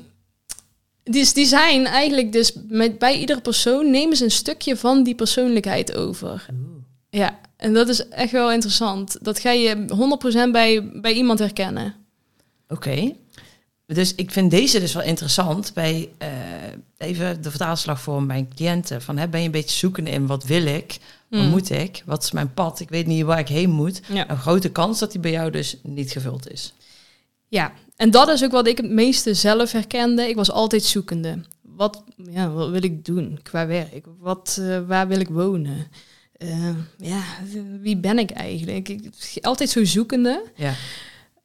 dus die zijn eigenlijk dus met, bij iedere persoon nemen ze een stukje van die persoonlijkheid over. Ja, en dat is echt wel interessant. Dat ga je 100% bij, bij iemand herkennen. Oké. Dus ik vind deze dus wel interessant bij eh, even de vertaalslag voor mijn cliënten. Van, hè, ben je een beetje zoekende in wat wil ik? Wat Hmm. moet ik? Wat is mijn pad? Ik weet niet waar ik heen moet. Ja. Een grote kans dat die bij jou dus niet gevuld is. ja, en dat is ook wat ik het meeste zelf herkende. Ik was altijd zoekende. Wat, ja, wat wil ik doen qua werk? Wat, eh, waar wil ik wonen? Eh, ja, wie ben ik eigenlijk? Ik, altijd zo zoekende. Ja.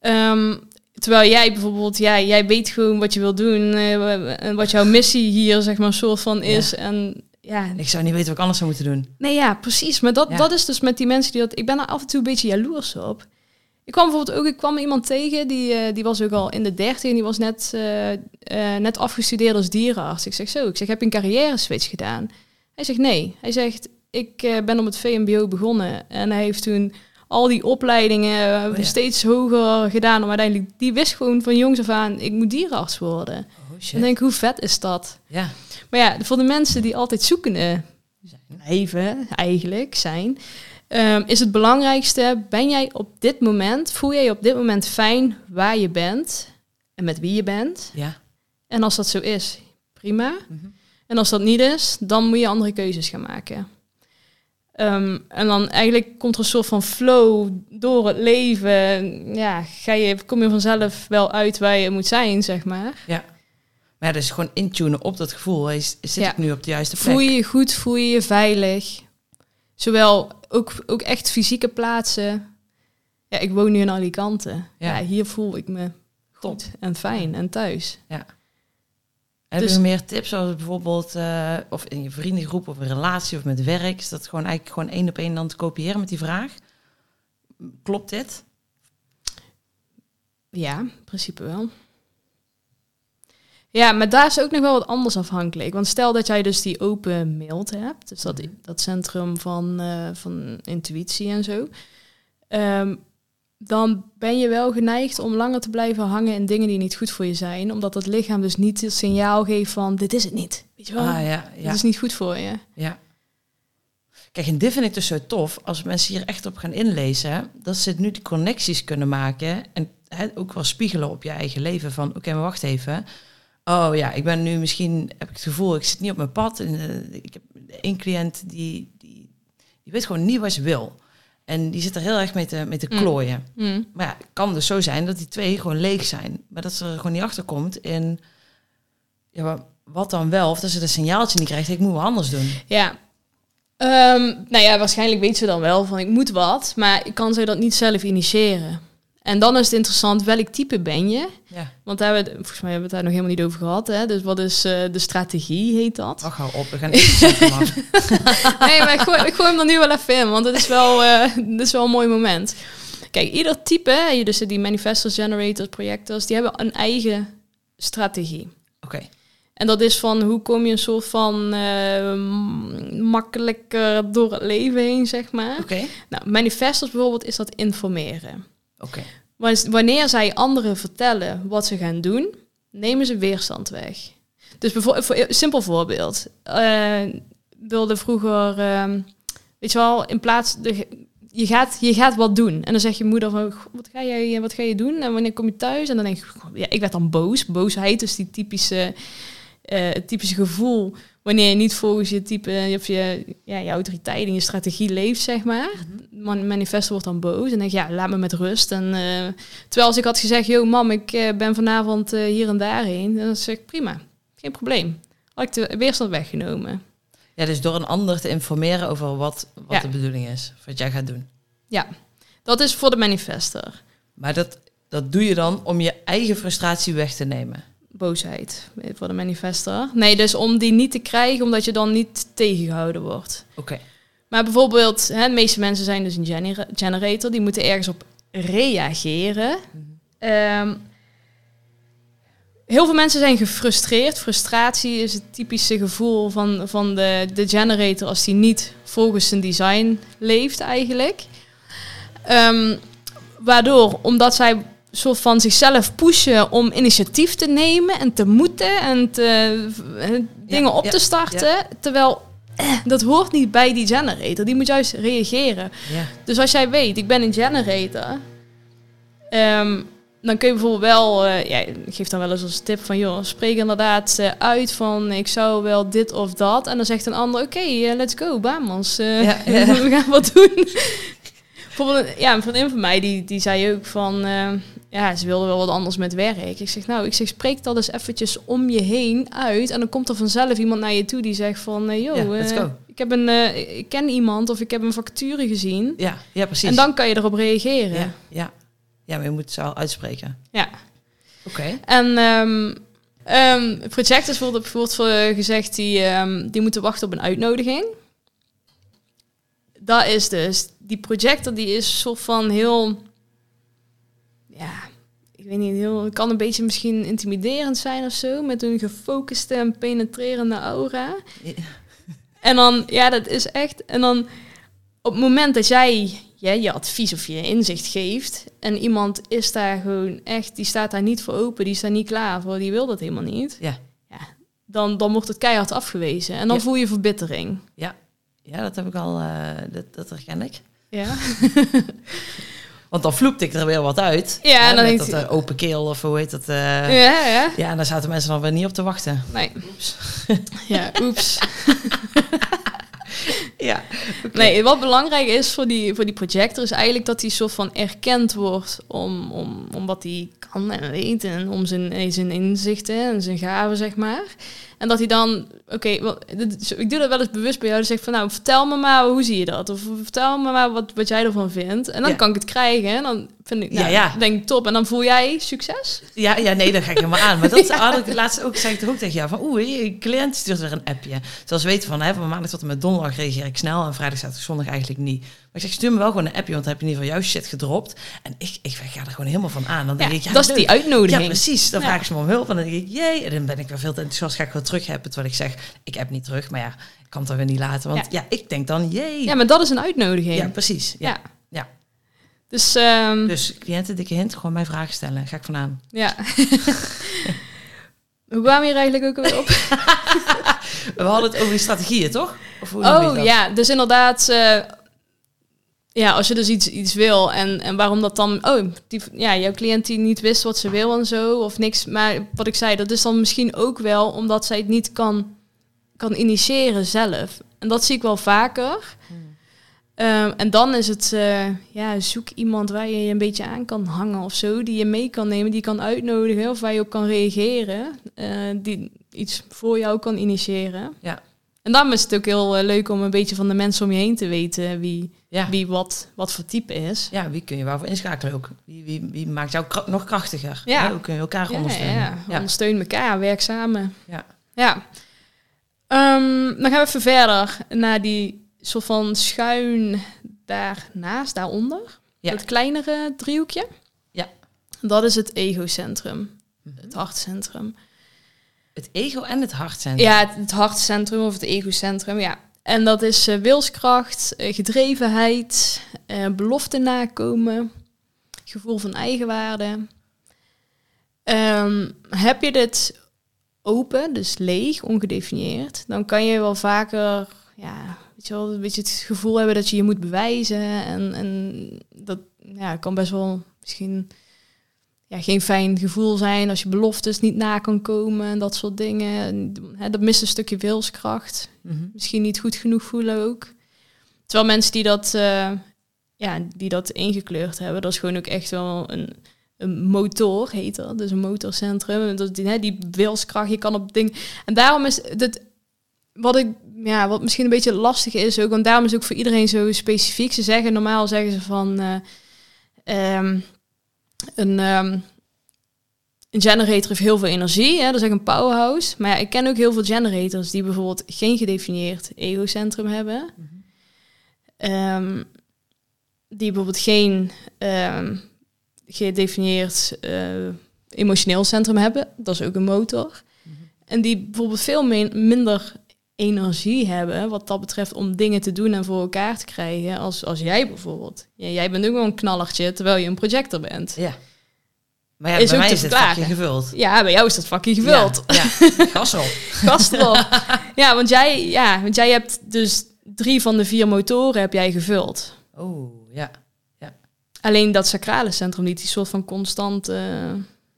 Ehm, terwijl jij bijvoorbeeld, ja, jij weet gewoon wat je wil doen eh, en wat jouw missie hier, zeg maar, een soort van is. En ja, Ik zou niet weten wat ik anders zou moeten doen. nee, ja, precies. Maar dat, Ja. dat is dus met die mensen die dat. Ik ben er af en toe een beetje jaloers op. Ik kwam bijvoorbeeld ook, ik kwam iemand tegen die, eh, die was ook al in de dertig en die was net, eh, net afgestudeerd als dierenarts. Ik zeg zo, ik zeg, heb je een carrière switch gedaan? Hij zegt nee. Hij zegt, ik ben op het VMBO begonnen en hij heeft toen al die opleidingen eh, Oh ja. steeds hoger gedaan. Maar uiteindelijk, die wist gewoon van jongs af aan, ik moet dierenarts worden. Oh En shit. dan denk ik, hoe vet is dat? Ja. Maar ja, voor de mensen die altijd zoekende Zijn. blijven, eigenlijk zijn, ehm, is het belangrijkste: ben jij op dit moment, voel jij je op dit moment fijn waar je bent en met wie je bent? Ja. En als dat zo is, prima. Mhm. En als dat niet is, dan moet je andere keuzes gaan maken. Ehm, en dan eigenlijk komt er een soort van flow door het leven. Ja, ga je, kom je vanzelf wel uit waar je moet zijn, zeg maar. Maar ja, dus gewoon intunen op dat gevoel. Is, zit Ja. ik nu op de juiste plek? Voel je je goed, voel je je veilig. Zowel ook, ook echt fysieke plaatsen. Ja, ik woon nu in Alicante. Ja. Ja, hier voel ik me goed en fijn en thuis. Heb Dus- je meer tips, zoals bijvoorbeeld eh, of in je vriendengroep of een relatie of met werk? Is dat gewoon eigenlijk gewoon één op één dan te kopiëren met die vraag? Klopt dit? Ja, in principe wel. Ja, maar daar is ook nog wel wat anders afhankelijk. Want stel dat jij dus die open mailt hebt, dus dat, Mhm. dat centrum van, eh, van intuïtie en zo, ehm, dan ben je wel geneigd om langer te blijven hangen in dingen die niet goed voor je zijn, omdat het lichaam dus niet het signaal geeft van dit is het niet. Weet je wel? Ah ja, Dit ja, is niet goed voor je. ja. Kijk, en dit vind ik dus zo tof, als mensen hier echt op gaan inlezen, dat ze nu die connecties kunnen maken en hè, ook wel spiegelen op je eigen leven van, oké, maar wacht even. Oh ja, ik ben nu misschien, heb ik het gevoel, ik zit niet op mijn pad. En, eh, ik heb één cliënt die, die, die weet gewoon niet wat ze wil. En die zit er heel erg mee te, mee te Mm. klooien. Hm. Maar ja, het kan dus zo zijn dat die twee gewoon leeg zijn. Maar dat ze er gewoon niet achter komt in ja, wa- wat dan wel. Of dat ze een signaaltje niet krijgt, ik moet wat anders doen. Ja. Ehm, nou ja, waarschijnlijk weet ze dan wel van ik moet wat, maar ik kan ze dat niet zelf initiëren. En dan is het interessant, welk type ben je? Ja, Want daar hebben we, het- volgens mij hebben we het daar nog helemaal niet over gehad. Hè? Dus wat is eh, de strategie, heet dat? wacht hou op, we gaan. Nee, maar ik gooi, ik gooi hem er nu wel even in, want het is wel, dit is wel een mooi moment. Kijk, ieder type, dus die manifestors, generators, projectors, die hebben een eigen strategie. Oké, En dat is van hoe kom je een soort van eh, makkelijker door het leven heen, zeg maar. oké, Nou, manifestors bijvoorbeeld is dat informeren. Oké. Wan- Wanneer zij anderen vertellen wat ze gaan doen, nemen ze weerstand weg. Dus bijvoorbeeld, voor, simpel voorbeeld. Eh, wilde vroeger, ehm, weet je wel, in plaats, de, je, gaat, je gaat wat doen. En dan zegt je moeder van, "Goh, wat ga, jij, wat ga je doen? En wanneer kom je thuis? En dan denk ik, "Goh, ja, ik werd dan boos. Boosheid is die typische, eh, typische gevoel wanneer je niet volgens je type, of je, ja, je autoriteit en je strategie leeft, zeg maar. Man, manifesto wordt dan boos en denk ja, laat me met rust. En eh, terwijl als ik had gezegd, yo mam, ik eh, ben vanavond eh, hier en daarheen, dan zeg ik prima, geen probleem. Had ik de weerstand weggenomen. Ja, dus door een ander te informeren over wat, wat Ja. de bedoeling is, wat jij gaat doen. Dat is voor de manifester. Maar dat, dat doe je dan om je eigen frustratie weg te nemen. Boosheid voor de manifester. Nee, dus om die niet te krijgen, omdat je dan niet tegengehouden wordt. Oké, Maar bijvoorbeeld, hè, de meeste mensen zijn dus een genera- generator, die moeten ergens op reageren. Mhm. Ehm, heel veel mensen zijn gefrustreerd. Frustratie is het typische gevoel van, van de, de generator als die niet volgens zijn design leeft eigenlijk. Ehm, waardoor, omdat zij soort van zichzelf pushen om initiatief te nemen en te moeten en te, eh, dingen op ja, te starten. Terwijl eh, dat hoort niet bij die generator. Die moet juist reageren. Dus als jij weet, ik ben een generator, ehm, dan kun je bijvoorbeeld wel, eh, ja, ik geef dan wel eens als tip van, joh, spreek inderdaad uit van, ik zou wel dit of dat. En dan zegt een ander, oké, let's go, Bamans. eh, Ja, ja. we gaan wat doen. bijvoorbeeld, ja, een vriendin van mij, die, die zei ook van, ja, ze wilde wel wat anders met werk. Ik zeg, nou, ik zeg, spreek dat eens eventjes om je heen uit. En dan komt er vanzelf iemand naar je toe die zegt van, eh, joh, eh, ik heb een, eh, ik ken iemand of ik heb een factuur gezien. Ja, ja, precies. En dan kan je erop reageren. ja, ja. ja, maar je moet het zo uitspreken. Ja. Oké. En ehm ehm projectors wordt bijvoorbeeld voor gezegd die, ehm, die moeten wachten op een uitnodiging. Dat is dus, die projector die is soort van heel, ja, ik weet niet, heel, het kan een beetje misschien intimiderend zijn of zo, met een gefocuste en penetrerende aura. Ja. En dan, ja, dat is echt. En dan op het moment dat jij ja, je advies of je inzicht geeft. en iemand is daar gewoon echt, die staat daar niet voor open, die is daar niet klaar voor, die wil dat helemaal niet. Ja. ja dan, dan wordt het keihard afgewezen. En dan Ja. voel je verbittering. Ja, dat heb ik al, eh, dat, dat herken ik. Ja, Want dan vloepte ik er weer wat uit. Ja, Hè, en dan met dat hij- eh, open keel of hoe heet dat? eh, ja, ja. Ja, en daar zaten mensen dan weer niet op te wachten. Nee. Ja, oeps. Ja. Nee, wat belangrijk is voor die, voor die projector is eigenlijk dat hij soort van erkend wordt om, om, om wat hij kan en weet en om zijn, zijn inzichten en zijn gaven, zeg maar. En dat hij dan, oké, ik doe dat wel eens bewust bij jou, dus zeg van nou, vertel me maar hoe zie je dat? Of vertel me maar wat, wat jij ervan vindt. En dan Ja. kan ik het krijgen en dan vind ik, nou, Ja, ja. denk ik top. En dan voel jij succes? Ja, ja, nee, dat ga ik helemaal aan. Maar dat had ik laatst ook, zei ik toch ook tegen jou. Van oeh, je cliënt stuurt weer een appje. Zoals we weten van, hè, van maandag tot en met donderdag reageer ik snel. En vrijdag, zaterdag, zondag eigenlijk niet. Maar ik zeg, stuur me wel gewoon een appje, want dan heb je in ieder geval jouw shit gedropt. En ik, ik ga er gewoon helemaal van aan. Dan denk Ja, ik, ja, dat is die uitnodiging. Ja, precies. Dan Ja. vraag ik ze me om hulp. En dan denk ik, jee. En dan ben ik weer veel te enthousiast. Ga ik weer terug hebben. Terwijl ik zeg, ik heb niet terug. Maar ja, ik kan het dan weer niet laten. Want ja, ik denk dan, jee. Ja, maar dat is een uitnodiging. Ja, precies. Ja. Ja. Dus, ehm, Dus cliënten, dikke hint, gewoon mij vragen stellen. Ga ik van aan. ja. Hoe kwamen hier eigenlijk ook alweer op? We hadden het over die strategieën, toch? Of hoe je Oh ja, dus inderdaad, eh, ja, als je dus iets, iets wil en, en waarom dat dan, oh, die, ja, jouw cliënt die niet wist wat ze wil en zo, of niks. Maar wat ik zei, dat is dan misschien ook wel omdat zij het niet kan, kan initiëren zelf. En dat zie ik wel vaker. Ehm, en dan is het, eh, ja, zoek iemand waar je je een beetje aan kan hangen of zo, die je mee kan nemen, die je kan uitnodigen of waar je op kan reageren, eh, die iets voor jou kan initiëren. Ja. En daarom is het ook heel eh, leuk om een beetje van de mensen om je heen te weten wie, Ja. wie wat, wat voor type is. Ja, wie kun je waarvoor inschakelen ook? Wie, wie, wie maakt jou kra- nog krachtiger? Ja. Hoe kun je elkaar Ja, ondersteunen? ja, Ja. ondersteun elkaar, werk samen. Ja. Ja. Ehm, dan gaan we even verder naar die soort van schuin daarnaast, daaronder. Dat kleinere driehoekje. Ja. Dat is het egocentrum, Mhm. het hartcentrum. Het ego en het hart zijn. Ja, het, hartcentrum of het egocentrum, ja. En dat is eh, wilskracht, eh, gedrevenheid, eh, belofte nakomen, gevoel van eigenwaarde. Ehm, heb je dit open, dus leeg, ongedefinieerd, dan kan je wel vaker, ja, weet je wel, een beetje het gevoel hebben dat je je moet bewijzen. En, en dat ja, kan best wel misschien ja, geen fijn gevoel zijn als je beloftes niet na kan komen en dat soort dingen. En, hè, dat mist een stukje wilskracht. Mhm. Misschien niet goed genoeg voelen ook. Terwijl mensen die dat, eh, ja, die dat ingekleurd hebben, dat is gewoon ook echt wel een, een motor, heet dat. Dus een motorcentrum. Dat, die, hè, die wilskracht, je kan op ding. En daarom is het, wat ik, ja, wat misschien een beetje lastig is ook, want daarom is het ook voor iedereen zo specifiek. Ze zeggen normaal zeggen ze van eh, ehm, een, ehm, een generator heeft heel veel energie, hè, dat is echt een powerhouse. Maar ja, ik ken ook heel veel generators die bijvoorbeeld geen gedefinieerd egocentrum hebben. Ehm, die bijvoorbeeld geen ehm, gedefinieerd eh, emotioneel centrum hebben. Dat is ook een motor. En die bijvoorbeeld veel minder energie hebben wat dat betreft om dingen te doen en voor elkaar te krijgen als, als jij bijvoorbeeld. Ja, jij bent ook wel een knallertje terwijl je een projector bent. Ja. Maar ja, Is bij mij is het vakje gevuld. Ja, bij jou is dat vakje gevuld. Ja, ja. gas erop. ja, want jij, ja, want jij hebt dus drie van de vier motoren heb jij gevuld. Oh, ja. Alleen dat sacrale centrum niet, die soort van constant eh,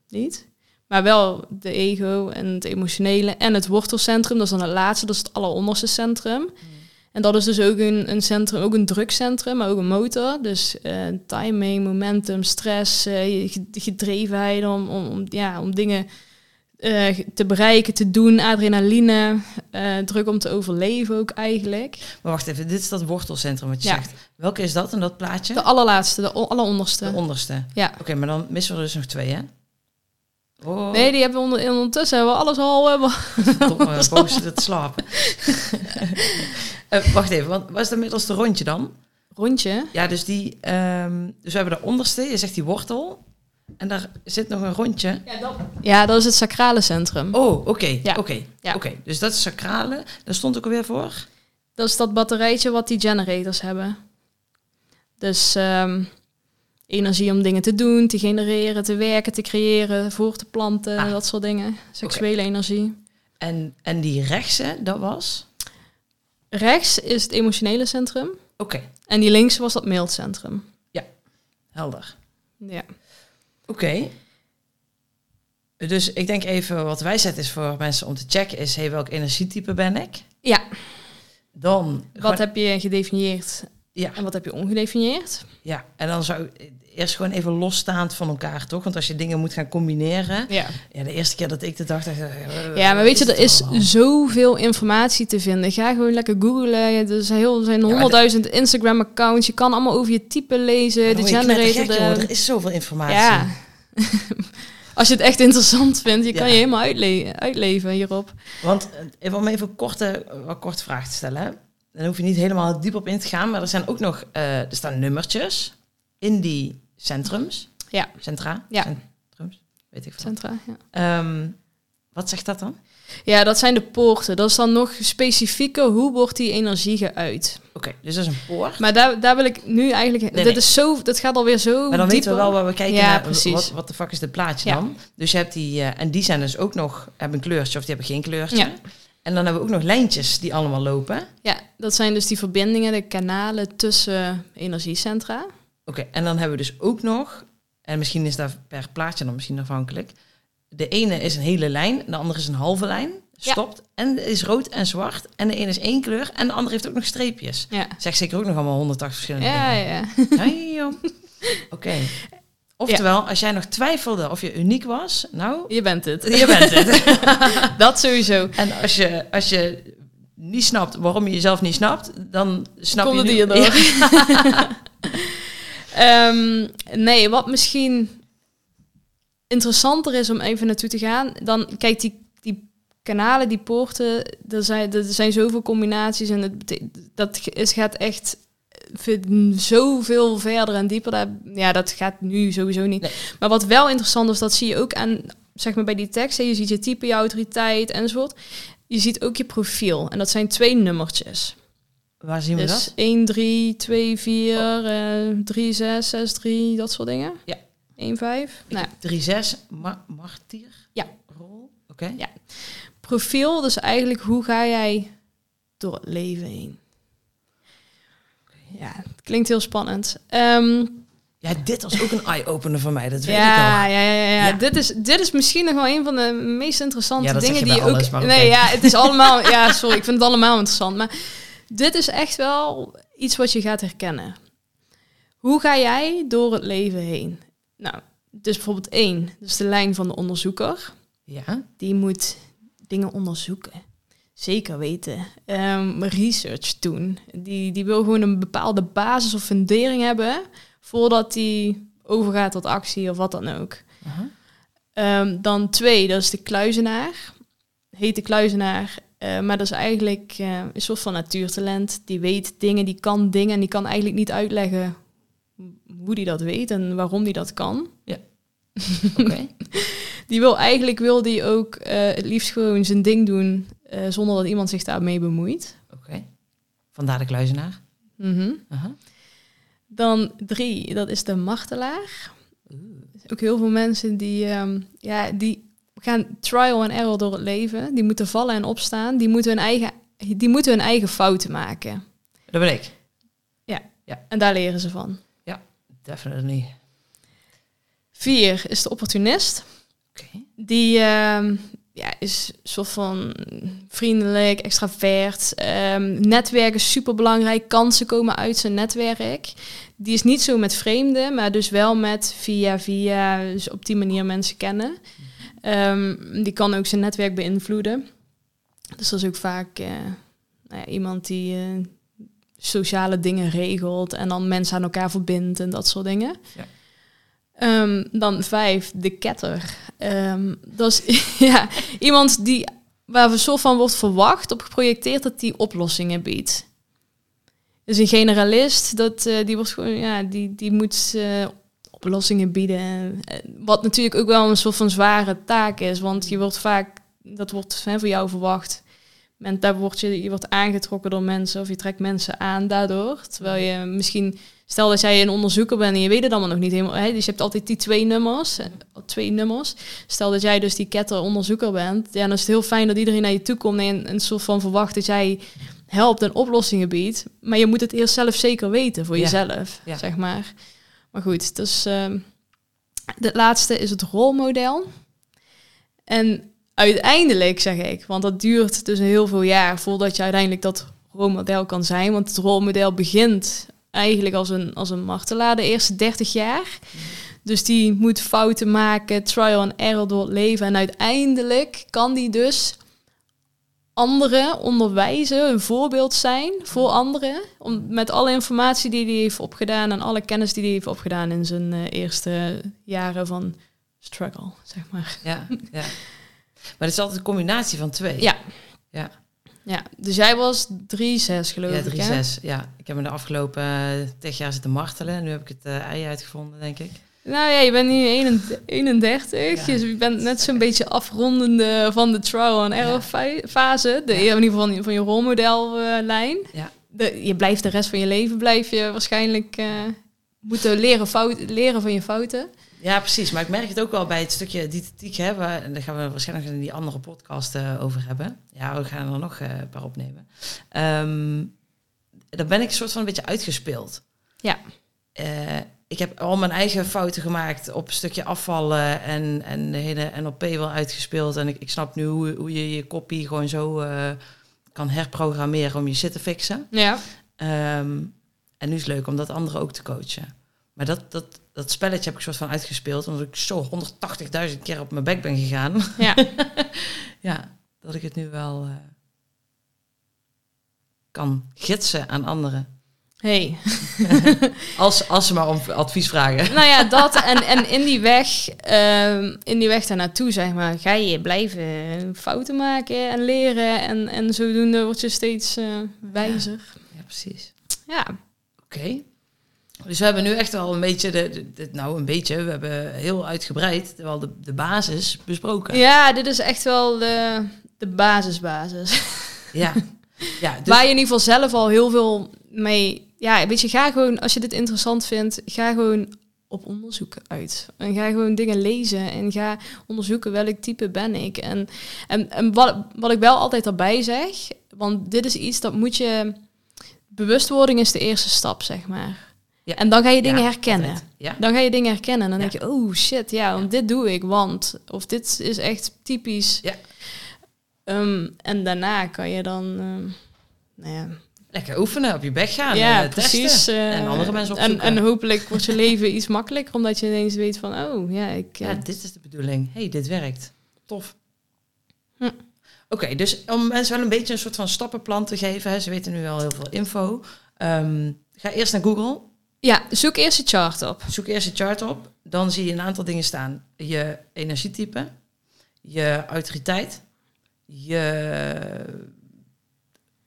niet. Maar wel de ego en het emotionele en het wortelcentrum, dat is dan het laatste, dat is het alleronderste centrum. En dat is dus ook een, een centrum, ook een drukcentrum, maar ook een motor. Dus eh, timing, momentum, stress, ge- gedrevenheid om, om, om, ja, om dingen eh, te bereiken, te doen, adrenaline, druk om te overleven ook eigenlijk. Maar wacht even, dit is dat wortelcentrum wat je Ja. zegt. Welke is dat in dat plaatje? De allerlaatste, de alleronderste. De onderste. Ja. Oké, maar dan missen we er dus nog twee, hè? Oh, Nee, die hebben we onder, ondertussen hebben we alles al. Hebben domme boos te slapen. Eh, wacht even, want wat is de middelste rondje dan? rondje. Ja, dus die... ehm, dus we hebben de onderste, je zegt die wortel. En daar zit nog een rondje. Ja, dat is het sacrale centrum. Oh, oké, Ja. oké, Ja. oké. Dus dat is sacrale. Daar stond ook alweer voor. Dat is dat batterijtje wat die generators hebben. Dus ehm, energie om dingen te doen, te genereren, te werken, te creëren, voor te planten, Ah. dat soort dingen. Seksuele energie. En, en die rechtse, dat was... Rechts is het emotionele centrum. Oké, En die links was dat mailcentrum. helder. Ja. Oké. Dus ik denk even wat wijsheid is voor mensen om te checken is... Hey, welk energietype ben ik? ja, Dan... wat heb je gedefinieerd Ja, en wat heb je ongedefinieerd? ja, en dan zou eerst gewoon even losstaand van elkaar, toch? Want als je dingen moet gaan combineren... Ja. Ja, de eerste keer dat ik de dacht... dacht eh, Ja, maar weet je, het er is allemaal? zoveel informatie te vinden. Ga gewoon lekker googlen. Er zijn, heel, er zijn honderdduizend Instagram-accounts. Je kan allemaal over je type lezen, de generator. De... Er is zoveel informatie. Ja. Als je het echt interessant vindt, je kan Ja. je helemaal uitle uitleven hierop. Want eh, even om even korte, wat korte vragen te stellen. hè. Dan hoef je niet helemaal diep op in te gaan. Maar er zijn ook nog... eh, er staan nummertjes in die centrums. Ja. Centra. Ja. Centrums. Weet ik veel. Centra, ja. Ehm, wat zegt dat dan? ja, dat zijn de poorten. Dat is dan nog specifieker. Hoe wordt die energie geuit? Oké, dus dat is een poort. Maar daar, daar wil ik nu eigenlijk... Nee, dit nee. is zo... Dat gaat alweer zo Maar dan weten we wel waar we kijken Ja, naar. precies. Wat, wat de fuck is dit plaatje Ja. dan? Dus je hebt die... eh, en die zijn dus ook nog... Hebben een kleurtje of die hebben geen kleurtje. Ja. En dan hebben we ook nog lijntjes die allemaal lopen. Ja, dat zijn dus die verbindingen, de kanalen tussen energiecentra. Oké, en dan hebben we dus ook nog... En misschien is daar per plaatje dan misschien afhankelijk. De ene is een hele lijn, de andere is een halve lijn. Ja. Stopt. En is rood en zwart. En de ene is één kleur. En de andere heeft ook nog streepjes. Ja. Zeg zeker ook nog allemaal 180 verschillende Ja, dingen. ja. Joh. Oké. Oftewel, als jij nog twijfelde of je uniek was, nou, Je bent het. je bent het. Dat sowieso. en als je, als je niet snapt waarom je jezelf niet snapt, dan snap Komt je het hierdoor. Ehm, nee, wat misschien interessanter is om even naartoe te gaan, dan kijk die, die kanalen, die poorten, er zijn, er zijn zoveel combinaties en het, dat is, gaat echt zoveel verder en dieper. Dat, ja, dat gaat nu sowieso niet. Nee. Maar wat wel interessant is, dat zie je ook aan, zeg maar bij die teksten. Je ziet je type, je autoriteit enzovoort. Je ziet ook je profiel. En dat zijn twee nummertjes. Waar zien we Dus dat? 1, 3, 2, 4, eh 3, 6, 6, 3, dat soort dingen. Ja. 1, 5. Nou, 3-6, ma martier? Ja. Rol? Oké. Ja. profiel, dus eigenlijk hoe ga jij door het leven heen? Ja, het klinkt heel spannend. Ehm, Ja, dit was ook een eye-opener voor mij, dat weet ik ja, nog. ja, ja, ja, ja. Ja. Dit, is, dit is misschien nog wel een van de meest interessante Ja, dingen je die je ook. alles, nee, oké. ja, het is allemaal. ja, sorry, ik vind het allemaal interessant. Maar dit is echt wel iets wat je gaat herkennen. Hoe ga jij door het leven heen? Nou, dus bijvoorbeeld één, dus de lijn van de onderzoeker. Ja. Die moet dingen onderzoeken. Zeker weten. Ehm, research doen. Die, die wil gewoon een bepaalde basis of fundering hebben voordat die overgaat tot actie of wat dan ook. Ehm, dan twee, dat is de kluizenaar. Heet de kluizenaar. Eh, maar dat is eigenlijk eh, een soort van natuurtalent. Die weet dingen, die kan dingen en die kan eigenlijk niet uitleggen hoe die dat weet en waarom die dat kan. Oké. die wil eigenlijk wil die ook eh, het liefst gewoon zijn ding doen zonder dat iemand zich daarmee bemoeit. Oké. Vandaar de kluizenaar. Mhm. Aha. Dan drie, dat is de martelaar. Oeh. Ook heel veel mensen die, ehm, ja, die gaan trial and error door het leven. Die moeten vallen en opstaan. Die moeten hun eigen, die moeten hun eigen fouten maken. Dat ben ik. En daar leren ze van. Definitely. Vier is de opportunist. Oké. Die ehm, ja, is soort van vriendelijk, extravert. Ehm, netwerken is super belangrijk. Kansen komen uit zijn netwerk. Die is niet zo met vreemden, maar dus wel met via via. Dus op die manier mensen kennen. Ehm, die kan ook zijn netwerk beïnvloeden. Dus dat is ook vaak eh, nou ja, iemand die eh, sociale dingen regelt en dan mensen aan elkaar verbindt en dat soort dingen. Ja. Ehm, dan vijf, de ketter. Ehm, dat is ja, iemand die waar een soort van wordt verwacht op geprojecteerd dat die oplossingen biedt. Dus een generalist, dat, eh, die, wordt gewoon, ja, die, die moet oplossingen bieden. Eh, Wat natuurlijk ook wel een soort van zware taak is, want je wordt vaak, dat wordt hè, voor jou verwacht. En daar word je, je wordt aangetrokken door mensen of je trekt mensen aan daardoor. Terwijl je misschien, stel dat jij een onderzoeker bent en je weet het allemaal nog niet helemaal. Hè, dus je hebt altijd die twee nummers, eh, twee nummers. Stel dat jij dus die ketter onderzoeker bent, ja, dan is het heel fijn dat iedereen naar je toe komt en een soort van verwacht dat jij helpt en oplossingen biedt. Maar je moet het eerst zelf zeker weten voor Ja. jezelf, Ja. zeg maar. Maar goed, dus ehm het laatste is het rolmodel. En uiteindelijk, zeg ik, want dat duurt dus heel veel jaar voordat je uiteindelijk dat rolmodel kan zijn. Want het rolmodel begint eigenlijk als een, als een martelaar de eerste 30 jaar. Dus die moet fouten maken, trial and error door het leven. En uiteindelijk kan die dus anderen onderwijzen, een voorbeeld zijn voor anderen. Om, met alle informatie die hij heeft opgedaan en alle kennis die hij heeft opgedaan in zijn eh, eerste jaren van struggle, zeg maar. Ja, ja. Maar het is altijd een combinatie van twee. Ja. Ja, Ja, dus jij was 3-6 geloof ja ik, hè? zes. Ja, ik heb me de afgelopen uh, tig jaar zitten martelen. Nu heb ik het eh, ei uitgevonden, denk ik. Nou ja, je bent nu 31, 31 Ja. dus je bent net zo'n beetje afrondende van de trial and error Ja. fase. De, Ja. In ieder geval van, je- van je rolmodellijn. Ja. De, je blijft de rest van je leven blijf je waarschijnlijk eh, moeten leren, fout, leren van je fouten. Ja, precies. Maar ik merk het ook wel bij het stukje diëtetiek. Hè, waar, en daar gaan we waarschijnlijk in die andere podcast eh, over hebben. Ja, we gaan er nog eh, een paar opnemen. Ehm dan ben ik een soort van een beetje uitgespeeld. Ja. Ik heb al mijn eigen fouten gemaakt op een stukje afvallen en, en de hele NLP wel uitgespeeld. En ik, ik snap nu hoe, hoe je je kopie gewoon zo eh, kan herprogrammeren om je shit te fixen. Ja. Ehm, en nu is het leuk om dat anderen ook te coachen. Maar dat, dat, dat spelletje heb ik soort van uitgespeeld, omdat ik zo 180.000 keer op mijn bek ben gegaan. Ja. ja, dat ik het nu wel eh, kan gidsen aan anderen. Hey. Als, als ze maar om advies vragen. Nou ja, dat en, en in die weg, ehm, in die weg daar naartoe, zeg maar, ga je blijven fouten maken en leren. En, en zodoende word je steeds eh, wijzer. Ja, precies. Ja. Oké. Dus we hebben nu echt wel een beetje, de, de- de- nou een beetje, we hebben heel uitgebreid wel de, de basis besproken. ja, dit is echt wel de, de basisbasis. Ja. ja dus, Waar je in ieder geval zelf al heel veel mee... Ja, weet je, ga gewoon, als je dit interessant vindt, ga gewoon op onderzoek uit. En ga gewoon dingen lezen en ga onderzoeken welk type ben ik. En, en, en wat, wat ik wel altijd erbij zeg, want dit is iets dat moet je... Bewustwording is de eerste stap, zeg maar. Ja. En dan ga je dingen Ja, herkennen. Ja. Dan ga je dingen herkennen en dan denk je, oh shit, ja, want dit doe ik, want... Of dit is echt typisch. Ja. Ehm, en daarna kan je dan... ehm, nou ja, Lekker oefenen, op je bek gaan. ja, eh, precies. eh, en andere mensen en, opzoeken. en hopelijk wordt je leven iets makkelijker, omdat je ineens weet van, oh ja, ik... ja, eh, dit is de bedoeling. hey, dit werkt. Tof. Hm. Oké, dus om mensen wel een beetje een soort van stappenplan te geven. Hè, ze weten nu al heel veel info. Ehm, ga eerst naar Google. ja, zoek eerst je chart op. Zoek eerst je chart op. Dan zie je een aantal dingen staan. Je energietype. Je autoriteit. Je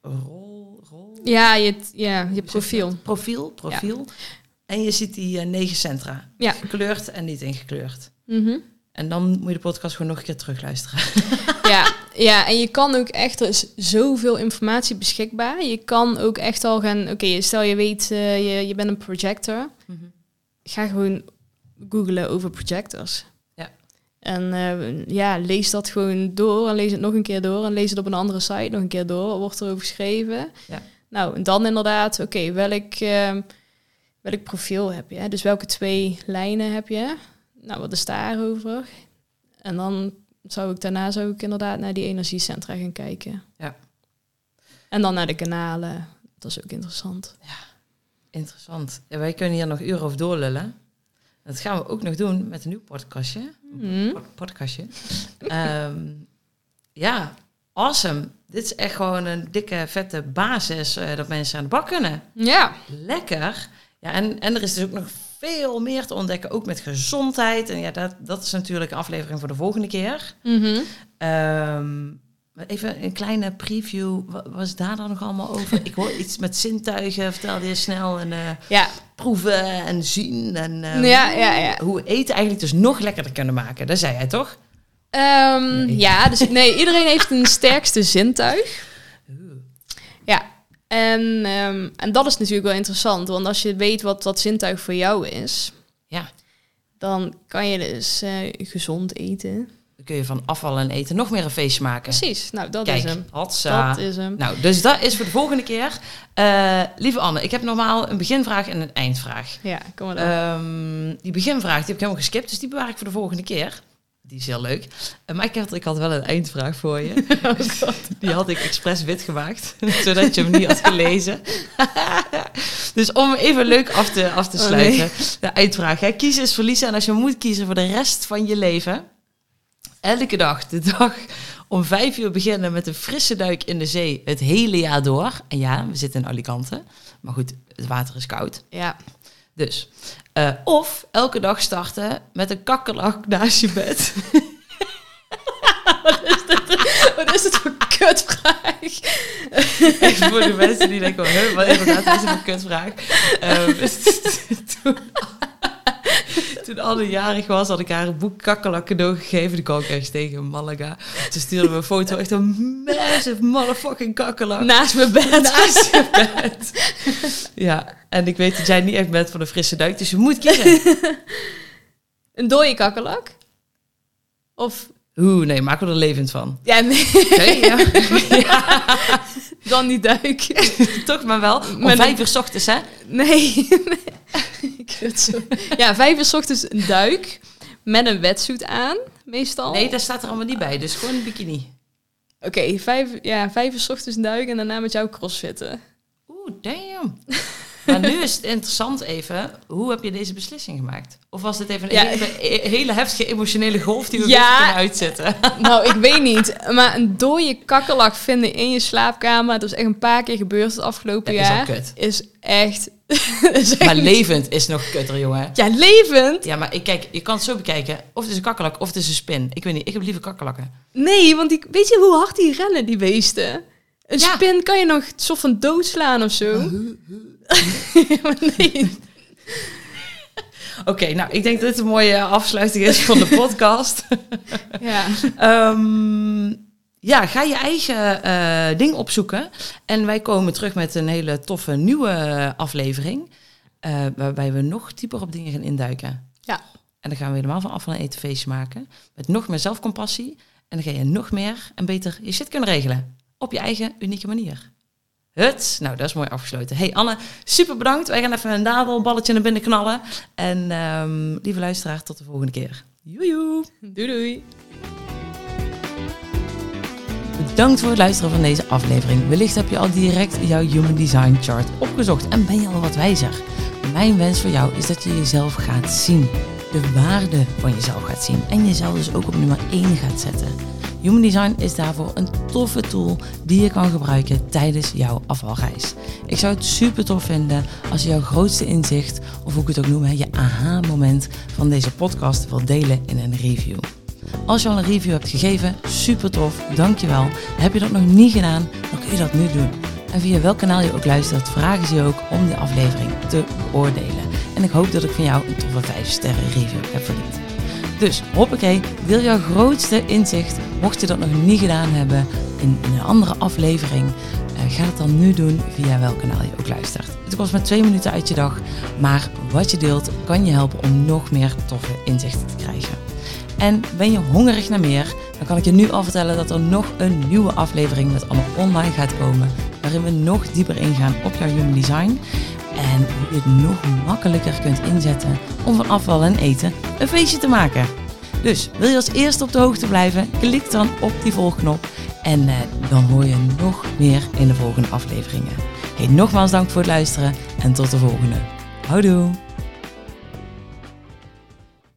rol. Rol Ja, je, ja, je profiel. Profiel, profiel. En je ziet die eh, negen centra. Ja. Gekleurd en niet ingekleurd. Mhm. En dan moet je de podcast gewoon nog een keer terugluisteren. ja, ja, en je kan ook echt, er is zoveel informatie beschikbaar. Je kan ook echt al gaan, oké, stel je weet, uh, je, je bent een projector. Mm -hmm. Ga gewoon googlen over projectors. En uh, ja, lees dat gewoon door en lees het nog een keer door en lees het op een andere site nog een keer door. Wordt erover geschreven? Ja. Nou, en dan inderdaad, oké, welk, uh, welk profiel heb je? Dus welke twee lijnen heb je? Nou, wat is daarover? En dan zou ik daarna zou ik inderdaad naar die energiecentra gaan kijken. Ja. En dan naar de kanalen. Dat is ook interessant. Ja, interessant. Ja, wij kunnen hier nog uren over doorlullen. Dat gaan we ook nog doen met een nieuw podcastje. Pod- podcastje. Ehm, ja, awesome. Dit is echt gewoon een dikke, vette basis eh, dat mensen aan de bak kunnen. Ja. Lekker. Ja, en, en er is dus ook nog veel meer te ontdekken, ook met gezondheid. En ja, dat, dat is natuurlijk een aflevering voor de volgende keer. Mhm. Ehm, even een kleine preview. Wat was daar dan nog allemaal over? Ik hoor iets met zintuigen, vertelde je snel. En eh, Ja. Proeven en zien. En eh, Ja, ja, ja. hoe eten eigenlijk dus nog lekkerder kunnen maken. Dat zei jij toch? Ehm, Nee. Ja, dus nee, iedereen heeft een sterkste zintuig. Ja. En, ehm, en dat is natuurlijk wel interessant, want als je weet wat dat zintuig voor jou is, Ja, dan kan je dus eh, gezond eten. Kun je van afval en eten nog meer een feestje maken. Precies, nou dat Kijk, is hem. hatsa. Dat is hem. Nou, dus dat is voor de volgende keer. Eh, lieve Anne, ik heb normaal een beginvraag en een eindvraag. Ja, kom maar. Ehm, die beginvraag die heb ik helemaal geskipt, dus die bewaar ik voor de volgende keer. Die is heel leuk. Eh, maar ik had, ik had wel een eindvraag voor je. Oh, die had ik expres wit gemaakt, zodat je hem niet had gelezen. dus om even leuk af te, af te Oh, sluiten. De eindvraag. Hè. Kiezen is verliezen. En als je moet kiezen voor de rest van je leven... Elke dag, de dag om vijf uur beginnen met een frisse duik in de zee het hele jaar door. En ja, we zitten in Alicante. Maar goed, het water is koud. Ja. Dus. eh, of elke dag starten met een kakkerlak naast je bed. Wat is dit voor kutvraag? Even voor de mensen die denken, wat is een kutvraag. Ehm, toen, toen Anne jarig was, had ik haar een boek kakkerlak cadeau gegeven. Die kwam ik ergens tegen in Malaga. Toen stuurde we een foto, echt een massive motherfucking kakkerlak. Naast mijn bed. Naast je bed. Ja, en ik weet dat jij niet echt bent van een frisse duik, dus je moet kiezen. Een dode kakkerlak? Of... Oeh, nee, maak er levend van. Ja, nee. Ja. Dan die duik. Toch maar wel. Om Met een- vijf uur 's ochtends, hè? Nee. Zo. Ja, vijf uur 's ochtends een duik. Met een wetsuit aan, meestal. Nee, daar staat er allemaal niet bij. Dus gewoon een bikini. Oké, vijf, ja, vijf uur 's ochtends een duik en daarna met jou crossfitten. Oeh, damn. Maar nu is het interessant even, hoe heb je deze beslissing gemaakt? Of was dit even een Ja. hele, hele heftige emotionele golf die we Ja. kunnen uitzetten? Nou, ik weet niet. Maar een dode kakkerlak vinden in je slaapkamer... dat is echt een paar keer gebeurd het afgelopen Dat is al jaar. kut. Is echt... is echt Maar levend is nog kutter, jongen. ja, levend? Ja, maar ik, kijk, je kan het zo bekijken. Of het is een kakkerlak, of het is een spin. Ik weet niet, ik heb liever kakkerlakken. Nee, want die, weet je hoe hard die rennen, die beesten? Een Ja. spin kan je nog soort van doodslaan of zo. nee. Oké, nou, ik denk dat dit een mooie afsluiting is van de podcast. Ja. Ehm, ja, ga je eigen eh, ding opzoeken. En wij komen terug met een hele toffe nieuwe aflevering. eh, waarbij we nog dieper op dingen gaan induiken. Ja. En dan gaan we helemaal van af van een maken. Met nog meer zelfcompassie. En dan ga je nog meer en beter je shit kunnen regelen. Op je eigen unieke manier. Nou dat is mooi afgesloten. Hey Anne, super bedankt. Wij gaan even een nadelballetje naar binnen knallen. En ehm, lieve luisteraar, tot de volgende keer. Joejoe. Doei doei. Bedankt voor het luisteren van deze aflevering. Wellicht heb je al direct jouw Human Design Chart opgezocht en ben je al wat wijzer. Mijn wens voor jou is dat je jezelf gaat zien. De waarde van jezelf gaat zien en jezelf dus ook op nummer 1 gaat zetten. Human Design is daarvoor een toffe tool die je kan gebruiken tijdens jouw afvalreis. Ik zou het super tof vinden als je jouw grootste inzicht, of hoe ik het ook noem, je aha-moment van deze podcast wilt delen in een review. Als je al een review hebt gegeven, super tof, dankjewel. Heb je dat nog niet gedaan, dan kun je dat nu doen. En via welk kanaal je ook luistert, vragen ze je ook om de aflevering te beoordelen. En ik hoop dat ik van jou een toffe 5 sterren review heb verdiend. Dus hoppakee, deel jouw grootste inzicht, mocht je dat nog niet gedaan hebben, in, een andere aflevering. Uh, ga het dan nu doen via welk kanaal je ook luistert. Het kost maar twee minuten uit je dag, maar wat je deelt kan je helpen om nog meer toffe inzichten te krijgen. En ben je hongerig naar meer, dan kan ik je nu al vertellen dat er nog een nieuwe aflevering met Anne online gaat komen, waarin we nog dieper ingaan op jouw human design en hoe je het nog makkelijker kunt inzetten om van afval en eten een feestje te maken. Dus wil je als eerste op de hoogte blijven, klik dan op die volgknop en eh, dan hoor je nog meer in de volgende afleveringen. Nogmaals dank voor het luisteren en tot de volgende. Houdoe!